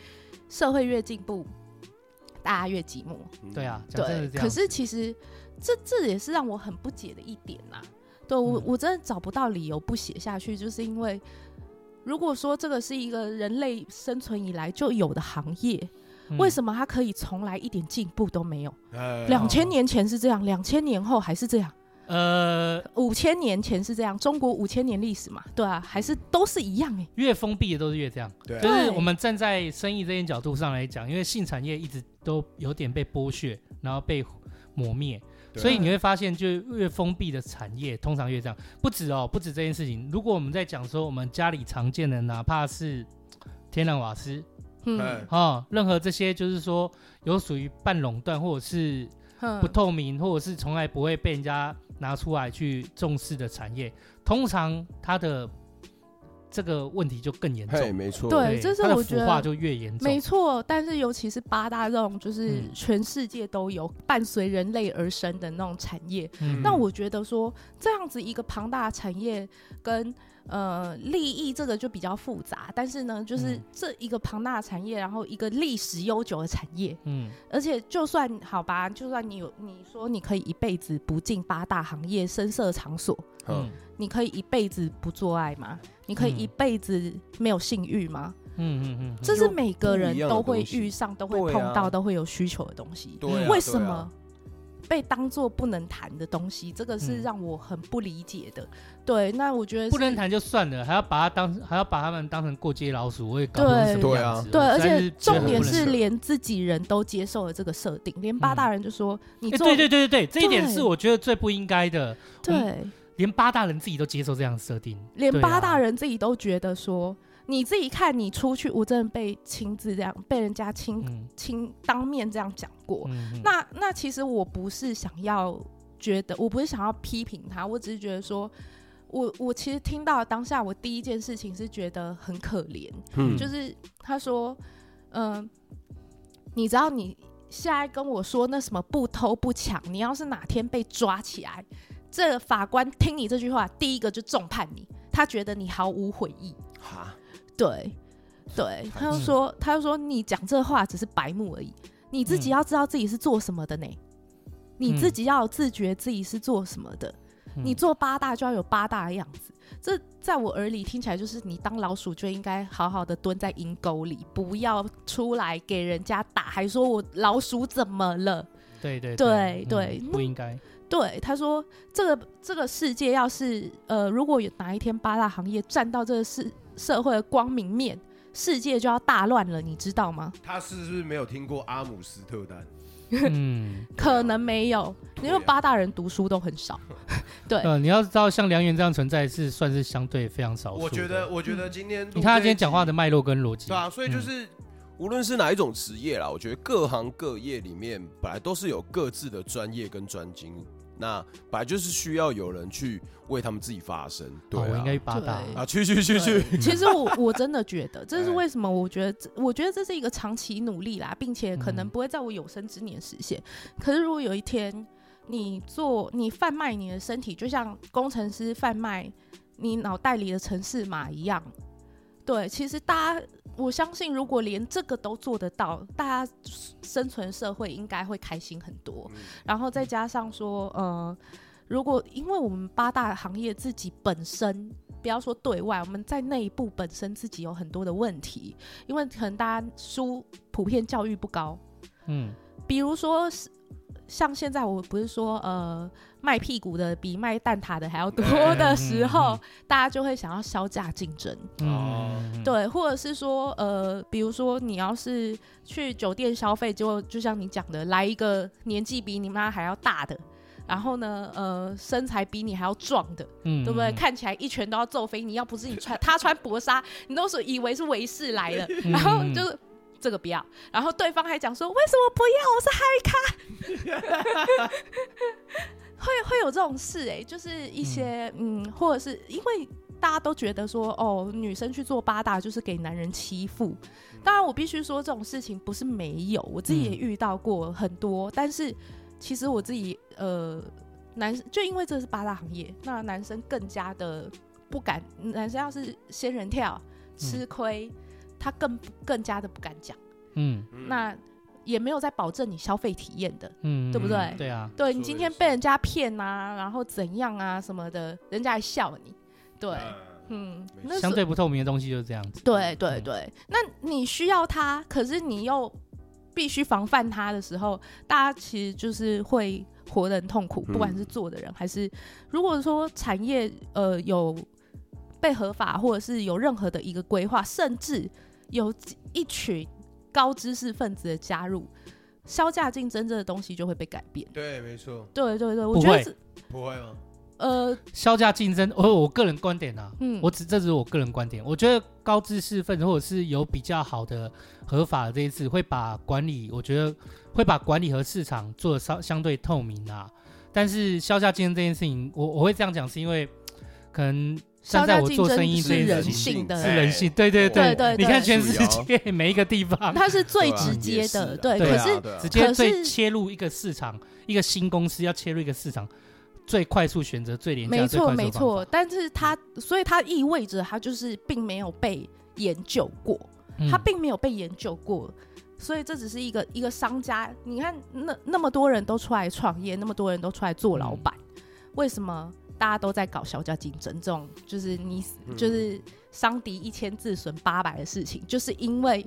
社会越进步，大家越寂寞。对啊，对。可是其实这这也是让我很不解的一点呐。对我，我真的找不到理由不写下去，就是因为如果说这个是一个人类生存以来就有的行业。为什么他可以从来一点进步都没有？两千年前是这样，两千年后还是这样？呃，五千年前是这样，中国五千年历史嘛，对啊，还是都是一样哎。越封闭的都是越这样，对，就是我们站在生意这件角度上来讲，因为性产业一直都有点被剥削，然后被磨灭，所以你会发现，就越封闭的产业通常越这样。不止哦，不止这件事情。如果我们在讲说我们家里常见的，哪怕是天然瓦斯。嗯，哈、哦，任何这些就是说有属于半垄断或者是不透明，或者是从来不会被人家拿出来去重视的产业，通常它的这个问题就更严重。没错，对，这是我觉得腐化就越严重。没错，但是尤其是八大这种，就是全世界都有伴随人类而生的那种产业。嗯、那我觉得说这样子一个庞大的产业跟。呃，利益这个就比较复杂，但是呢，就是这一个庞大的产业，然后一个历史悠久的产业，嗯，而且就算好吧，就算你有你说你可以一辈子不进八大行业声色场所，嗯，你可以一辈子不做爱吗？你可以一辈子没有性欲吗？嗯嗯嗯，这是每个人都会遇上、都会碰到、都会有需求的东西。对，为什么？被当做不能谈的东西，这个是让我很不理解的。嗯、对，那我觉得不能谈就算了，还要把它当，还要把他们当成过街老鼠，我也搞不懂什么样子。对，而且重点是连自己人都接受了这个设定，连八大人就说、嗯、你做、欸、对对对对对，这一点是我觉得最不应该的。对，连八大人自己都接受这样的设定，连八大人自己都觉得说。你自己看，你出去，我真的被亲自这样被人家亲亲、嗯、当面这样讲过。嗯、那那其实我不是想要觉得，我不是想要批评他，我只是觉得说，我我其实听到当下，我第一件事情是觉得很可怜。嗯，就是他说，嗯、呃，你知道你现在跟我说那什么不偷不抢，你要是哪天被抓起来，这个法官听你这句话，第一个就重判你，他觉得你毫无悔意。哈。对，对，他就说，他就说，你讲这话只是白目而已，你自己要知道自己是做什么的呢？嗯、你自己要自觉自己是做什么的，嗯、你做八大就要有八大的样子。这在我耳里听起来就是，你当老鼠就应该好好的蹲在阴沟里，不要出来给人家打，还说我老鼠怎么了？对对对对，不应该。对，他说这个这个世界要是呃，如果有哪一天八大行业站到这个世社会的光明面，世界就要大乱了，你知道吗？他是不是没有听过阿姆斯特丹？嗯，可能没有，因为八大人读书都很少。对，呃，你要知道，像梁元这样存在是算是相对非常少数。我觉得，我觉得今天你看他今天讲话的脉络跟逻辑，对啊，所以就是、嗯、无论是哪一种职业啦，我觉得各行各业里面本来都是有各自的专业跟专精。那本来就是需要有人去为他们自己发声，对、啊，我应该八大对啊，去去去去。其实我我真的觉得，这是为什么？我觉得，我觉得这是一个长期努力啦，并且可能不会在我有生之年实现。嗯、可是如果有一天你做你贩卖你的身体，就像工程师贩卖你脑袋里的城市码一样，对，其实大家。我相信，如果连这个都做得到，大家生存社会应该会开心很多。嗯、然后再加上说，呃，如果因为我们八大行业自己本身，不要说对外，我们在内部本身自己有很多的问题，因为可能大家书普遍教育不高，嗯，比如说像现在我不是说呃卖屁股的比卖蛋挞的还要多的时候，大家就会想要削价竞争。哦，对，或者是说呃，比如说你要是去酒店消费，就就像你讲的，来一个年纪比你妈还要大的。然后呢，呃，身材比你还要壮的，嗯，对不对？看起来一拳都要揍飞你，要不是你穿他穿薄纱，你都是以为是维士来的。然后就是这个不要，然后对方还讲说为什么不要？我是嗨咖，会会有这种事哎、欸，就是一些嗯，嗯，或者是因为大家都觉得说哦，女生去做八大就是给男人欺负。当然，我必须说这种事情不是没有，我自己也遇到过很多，嗯、但是。其实我自己呃，男生就因为这是八大行业，那男生更加的不敢。男生要是仙人跳吃亏，嗯、他更更加的不敢讲。嗯，那也没有在保证你消费体验的，嗯，对不对？嗯、对啊，对你今天被人家骗啊，然后怎样啊什么的，人家还笑你。对，嗯，那相对不透明的东西就是这样子。对对对，嗯、那你需要它，可是你又。必须防范它的时候，大家其实就是会活得很痛苦，不管是做的人还是，如果说产业呃有被合法，或者是有任何的一个规划，甚至有一群高知识分子的加入，销价竞争这个东西就会被改变。对，没错。对对对，我觉得是不会吗？呃，销价竞争，我我个人观点啊，嗯，我只这只是我个人观点，我觉得高知识分子或者是有比较好的合法的这一次，会把管理，我觉得会把管理和市场做的相相对透明啊。但是销价竞争这件事情，我我会这样讲，是因为可能站在我做生意这件事情是人性的，是人性，对对对对，你看全世界每一个地方，它是最直接的，对，可是直接最切入一个市场，一个新公司要切入一个市场。最快速选择最廉价，没错没错，但是它所以它意味着它就是并没有被研究过，它并没有被研究过，所以这只是一个一个商家。你看那那么多人都出来创业，那么多人都出来做老板，为什么大家都在搞小价竞争？这种就是你就是伤敌一千自损八百的事情，就是因为。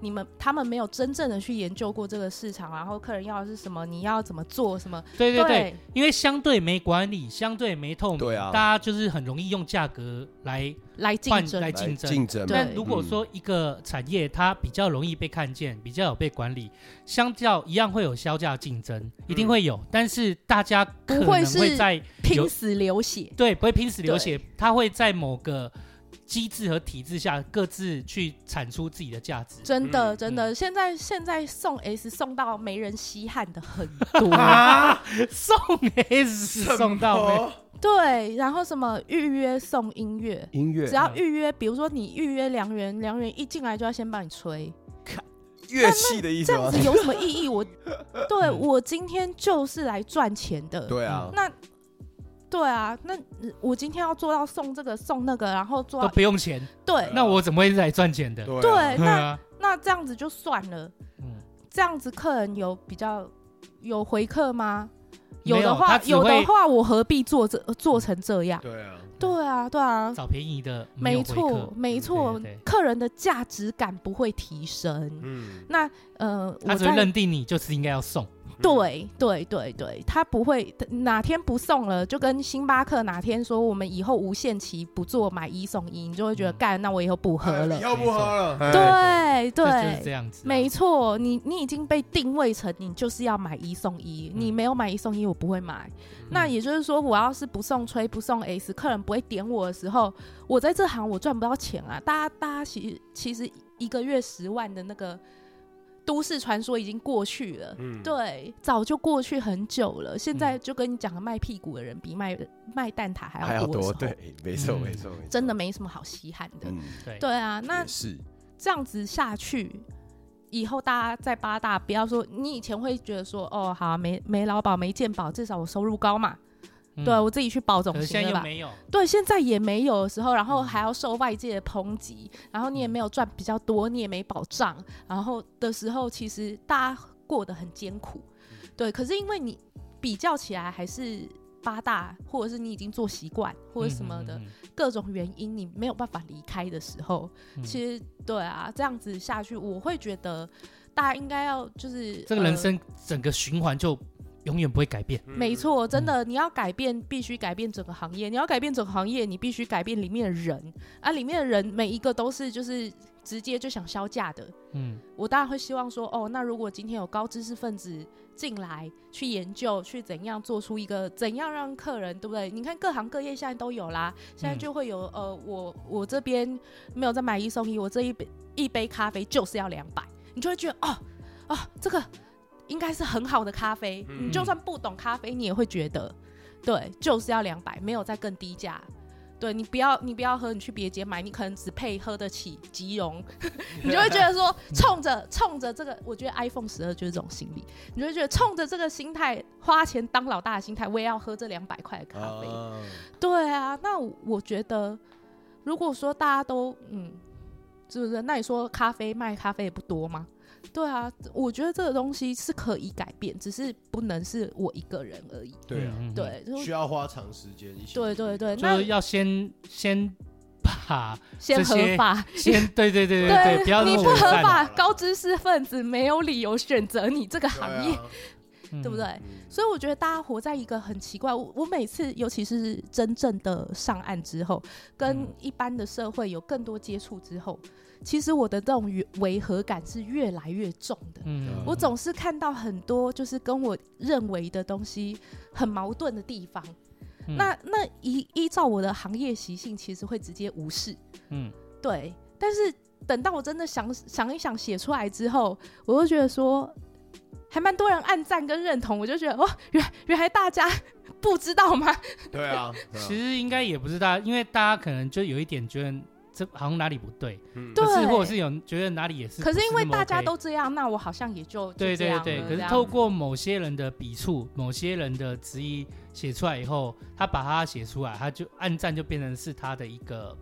你们他们没有真正的去研究过这个市场，然后客人要的是什么，你要怎么做什么？对对对，对因为相对没管理，相对没透明，对啊，大家就是很容易用价格来来竞争来竞争。竞争。但如果说一个产业它比较容易被看见，比较有被管理，相较一样会有销价竞争，一定会有。嗯、但是大家可能会在拼死流血，对，不会拼死流血，他会在某个。机制和体制下，各自去产出自己的价值。真的，真的，嗯、现在现在送 S 送到没人稀罕的很多，啊、送 S 送到没？对，然后什么预约送音乐，音乐。只要预约，比如说你预约良缘，良缘一进来就要先帮你吹，看乐器的意思，这样子有什么意义？我对 我今天就是来赚钱的，对啊，那。对啊，那我今天要做到送这个送那个，然后做到都不用钱。对，那我怎么会来赚钱的？对，那那这样子就算了。嗯，这样子客人有比较有回客吗？有的话，有的话，我何必做这做成这样？对啊，对啊，对啊，找便宜的，没错，没错，客人的价值感不会提升。嗯，那呃，他只会认定你就是应该要送。对对对对，他不会哪天不送了，就跟星巴克哪天说我们以后无限期不做买一送一，你就会觉得干，那我以后不喝了，以后不喝了。对对，就是这样子。没错，你你已经被定位成你就是要买一送一，你没有买一送一，我不会买。那也就是说，我要是不送吹不送 S，客人不会点我的时候，我在这行我赚不到钱啊。大家大家其实其实一个月十万的那个。都市传说已经过去了，嗯，对，早就过去很久了。现在就跟你讲的卖屁股的人比卖卖蛋挞还要多，对，没错没错，真的没什么好稀罕的，对。对啊，那是。这样子下去以后，大家在八大不要说，你以前会觉得说，哦，好，没没劳保没健保，至少我收入高嘛。对，我自己去保总行了吧？对，现在也没有的时候，然后还要受外界的抨击，然后你也没有赚比较多，你也没保障，然后的时候，其实大家过得很艰苦。对，可是因为你比较起来还是八大，或者是你已经做习惯，或者什么的各种原因，你没有办法离开的时候，其实对啊，这样子下去，我会觉得大家应该要就是这个人生整个循环就。永远不会改变。没错，真的，你要改变，必须改变整个行业。你要改变整个行业，你必须改变里面的人啊，里面的人每一个都是就是。直接就想销价的，嗯，我当然会希望说，哦，那如果今天有高知识分子进来去研究，去怎样做出一个怎样让客人，对不对？你看各行各业现在都有啦，现在就会有，呃，我我这边没有在买一送一，我这一杯一杯咖啡就是要两百，你就会觉得，哦哦，这个应该是很好的咖啡，你就算不懂咖啡，你也会觉得，对，就是要两百，没有再更低价。对，你不要，你不要喝，你去别街买，你可能只配喝得起即溶，你就会觉得说，冲着冲着这个，我觉得 iPhone 十二就是这种心理，你就会觉得冲着这个心态，花钱当老大的心态，我也要喝这两百块的咖啡。Uh、对啊，那我觉得，如果说大家都嗯，是不是？那你说咖啡卖咖啡也不多吗？对啊，我觉得这个东西是可以改变，只是不能是我一个人而已。对啊，对，需要花长时间一些。对对对，就是要先先把先合法，先对对对对对，不要你不合法，高知识分子没有理由选择你这个行业，对不对？所以我觉得大家活在一个很奇怪。我我每次，尤其是真正的上岸之后，跟一般的社会有更多接触之后。其实我的这种违和感是越来越重的。嗯，我总是看到很多就是跟我认为的东西很矛盾的地方。嗯、那那依依照我的行业习性，其实会直接无视。嗯，对。但是等到我真的想想一想写出来之后，我就觉得说，还蛮多人暗赞跟认同。我就觉得哦，原原来大家不知道吗？对啊，其实应该也不是大家，因为大家可能就有一点觉得。这好像哪里不对，嗯，可是或者是有觉得哪里也是，可是因为大家都这样，那我好像也就，就对对对。可是透过某些人的笔触，某些人的质疑写出来以后，他把它写出来，他就按赞就变成是他的一个，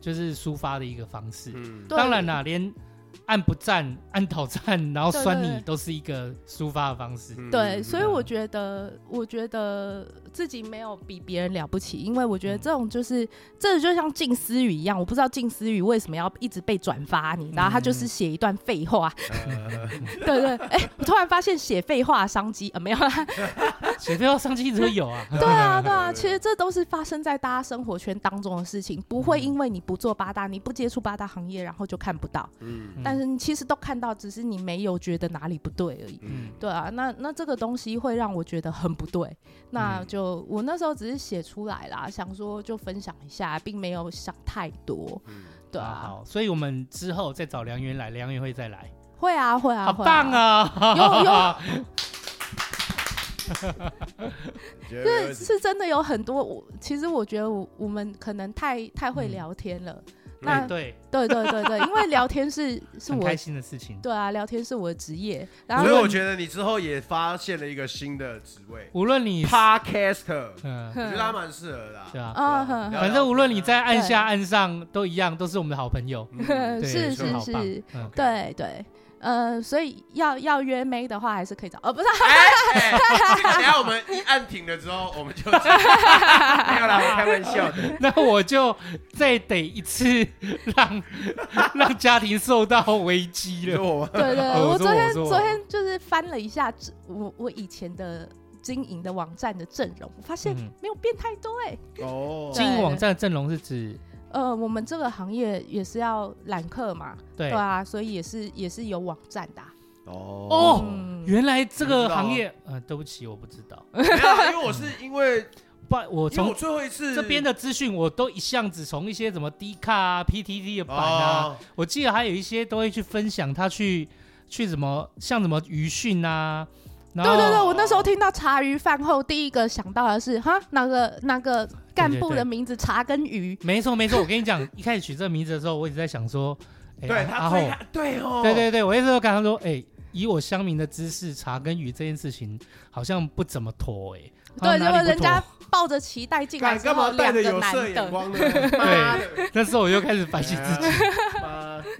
就是抒发的一个方式。嗯，当然啦，连。按不赞，按讨赞，然后酸你，都是一个抒发的方式。对，所以我觉得，我觉得自己没有比别人了不起，因为我觉得这种就是，嗯、这就像静思语一样，我不知道静思语为什么要一直被转发，你知道，他就是写一段废话。嗯、对，对对，哎、欸，我突然发现写废话的商机啊，没有啦，写废话商机一直都有啊。对啊，对啊，其实这都是发生在大家生活圈当中的事情，不会因为你不做八大，你不接触八大行业，然后就看不到。嗯，但是。你其实都看到，只是你没有觉得哪里不对而已。嗯，对啊，那那这个东西会让我觉得很不对。那就我那时候只是写出来啦，想说就分享一下，并没有想太多。嗯，对啊。好，所以我们之后再找梁元来，梁元会再来。会啊，会啊，好棒啊！有有。是是真的有很多，我其实我觉得我我们可能太太会聊天了。那对对对对对，因为聊天是 是我开心的事情。对啊，聊天是我的职业。然后所以我觉得你之后也发现了一个新的职位，无论你 Podcaster，嗯，我觉得他蛮适合的。是啊，反正无论你在岸下岸上都一样，都是我们的好朋友。是是是，对对。呃，所以要要约妹的话，还是可以找。哦，不是，等下我们一按停了之后，我们就 没有啦，开玩笑的。那我就再得一次让 让家庭受到危机了。对对，我昨天昨天就是翻了一下我我以前的经营的网站的阵容，我发现没有变太多哎。哦，经营网站的阵容是指？呃，我们这个行业也是要揽客嘛，对，对啊，所以也是也是有网站的、啊。哦、嗯、原来这个行业，呃，对不起，我不知道，没有，因为我是因为 不，我从最后一次这边的资讯，我都一向只从一些什么 D 卡啊、PTT 的版啊，哦、我记得还有一些都会去分享他去去什么像什么鱼讯啊。对对对，我那时候听到茶余饭后，第一个想到的是哈，那个那个干部的名字茶跟鱼。没错没错，我跟你讲，一开始取这个名字的时候，我一直在想说，对他最对哦，对对对，我一直都感觉说，哎，以我乡民的知识，茶跟鱼这件事情好像不怎么妥哎。对，结果人家抱着期待进来之后，两个男的。对，那时候我又开始反省自己。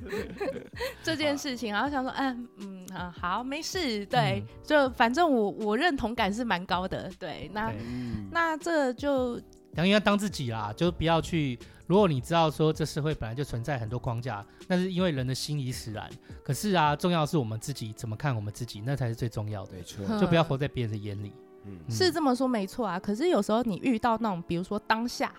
这件事情，然后想说，嗯嗯啊，好，没事，对，就反正我我认同感是蛮高的，对，那那这就梁元要当自己啦，就不要去。如果你知道说这社会本来就存在很多框架，那是因为人的心已使然。可是啊，重要的是我们自己怎么看我们自己，那才是最重要的。没错，就不要活在别人的眼里。嗯，是这么说没错啊。可是有时候你遇到那种，比如说当下，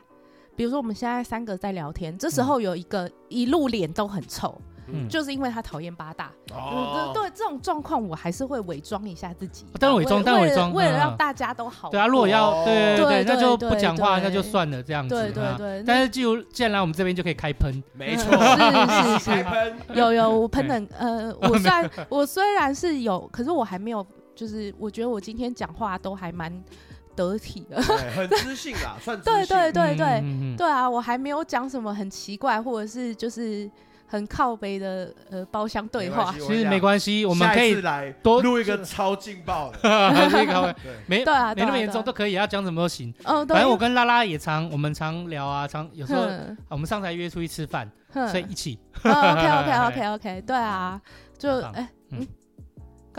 比如说我们现在三个在聊天，这时候有一个一路脸都很臭。嗯、就是因为他讨厌八大，哦、对，对这种状况，我还是会伪装一下自己，但伪装，但伪装，为了让大家都好。对啊，如果要对对对，那就不讲话，那就算了，这样子。对对对。但是，既然既然来我们这边，就可以开喷。没错，是是是，有有我喷的，呃，我 虽然我虽然是有，可是我还没有，就是我觉得我今天讲话都还蛮得体的，很知性啦，算对对对对。对啊，我还没有讲什么很奇怪，或者是就是。很靠北的呃包厢对话，其实没关系，我们可以来多录一个超劲爆的，没对啊，没那么严重都可以，要讲什么都行。嗯，反正我跟拉拉也常，我们常聊啊，常有时候我们上台约出去吃饭，所以一起。OK OK OK OK，对啊，就哎嗯。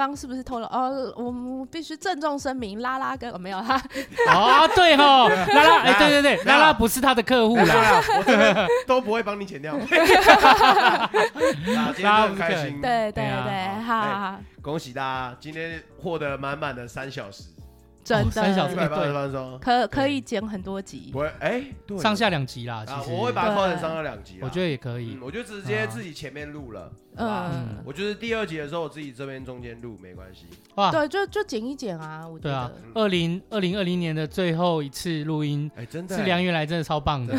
刚刚是不是偷了？哦，我们必须郑重声明，拉拉跟、哦、没有他。哦，对哈，拉拉，哎，对对对，拉拉不是他的客户啦，我这边都不会帮你剪掉。拉拉很开心，对对对，好，恭喜大家，今天获得满满的三小时。真的，三小时一百八十分钟，可可以剪很多集，不会，哎，上下两集啦，其实。我会把它分成上下两集，我觉得也可以，我就直接自己前面录了，嗯，我就是第二集的时候，我自己这边中间录没关系，哇，对，就就剪一剪啊，我觉得，对啊，二零二零二零年的最后一次录音，哎，真的是梁元来，真的超棒的，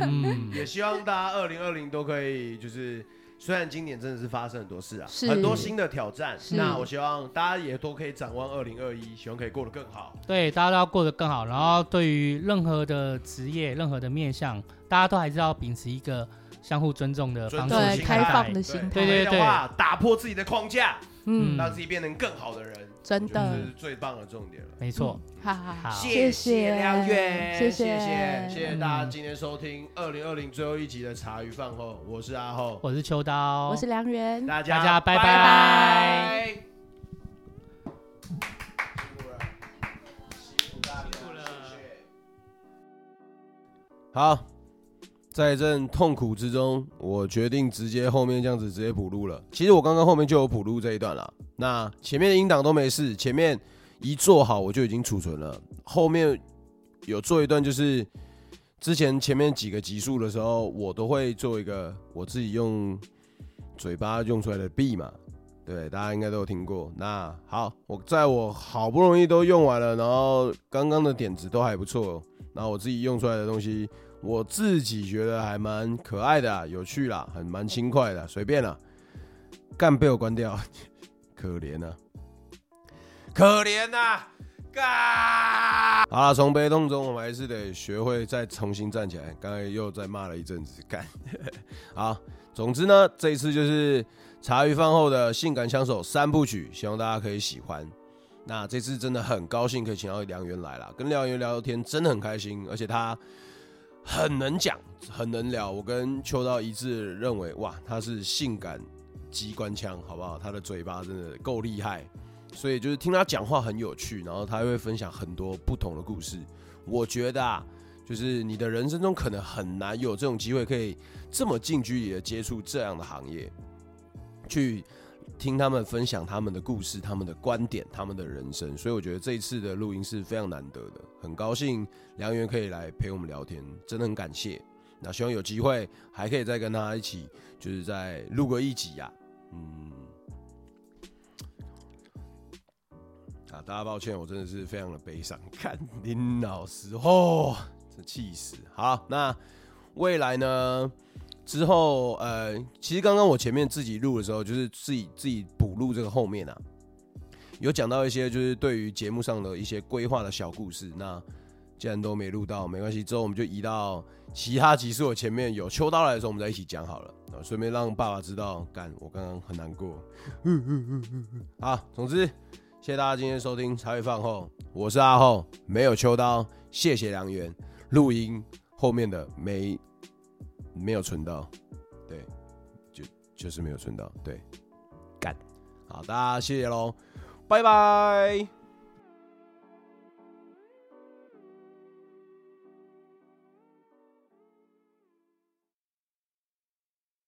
嗯，也希望大家二零二零都可以就是。虽然今年真的是发生很多事啊，很多新的挑战。那我希望大家也都可以展望二零二一，希望可以过得更好。对，大家都要过得更好。然后对于任何的职业、任何的面向，大家都还是要秉持一个相互尊重的方式，对，开放的心态。对对对，打破自己的框架，嗯，让自己变成更好的人，真的，这是最棒的重点了。没错。好好好，谢谢梁远，谢谢。谢谢。谢谢大家今天收听二零二零最后一集的茶余饭后，我是阿厚，我是秋刀，我是梁元，大家拜拜。辛苦了，辛苦了，辛苦了，好，在这阵痛苦之中，我决定直接后面这样子直接补录了。其实我刚刚后面就有补录这一段了，那前面的音档都没事，前面。一做好我就已经储存了，后面有做一段，就是之前前面几个集数的时候，我都会做一个我自己用嘴巴用出来的 B 嘛，对，大家应该都有听过。那好，我在我好不容易都用完了，然后刚刚的点子都还不错，然后我自己用出来的东西，我自己觉得还蛮可爱的、啊，有趣啦，很蛮轻快的，随便啦，干被我关掉，可怜啊。可怜呐、啊，干！好了，从悲痛中，我们还是得学会再重新站起来。刚才又再骂了一阵子，干。好，总之呢，这一次就是茶余饭后的性感枪手三部曲，希望大家可以喜欢。那这次真的很高兴可以请到梁元来了，跟梁元聊聊天真的很开心，而且他很能讲，很能聊。我跟秋刀一致认为，哇，他是性感机关枪，好不好？他的嘴巴真的够厉害。所以就是听他讲话很有趣，然后他会分享很多不同的故事。我觉得啊，就是你的人生中可能很难有这种机会，可以这么近距离的接触这样的行业，去听他们分享他们的故事、他们的观点、他们的人生。所以我觉得这一次的录音是非常难得的，很高兴梁源可以来陪我们聊天，真的很感谢。那希望有机会还可以再跟他一起，就是再录个一集呀、嗯。啊，大家抱歉，我真的是非常的悲伤。看林老师，哦，这气死。好，那未来呢？之后，呃，其实刚刚我前面自己录的时候，就是自己自己补录这个后面啊，有讲到一些就是对于节目上的一些规划的小故事。那既然都没录到，没关系，之后我们就移到其他集数。我前面有秋刀来的时候，我们再一起讲好了。顺便让爸爸知道，干我刚刚很难过。好，总之。谢谢大家今天收听茶余饭后，我是阿后，没有秋刀，谢谢梁元，录音后面的没没有存到，对，就就是没有存到，对，干，好，大家谢谢喽，拜拜。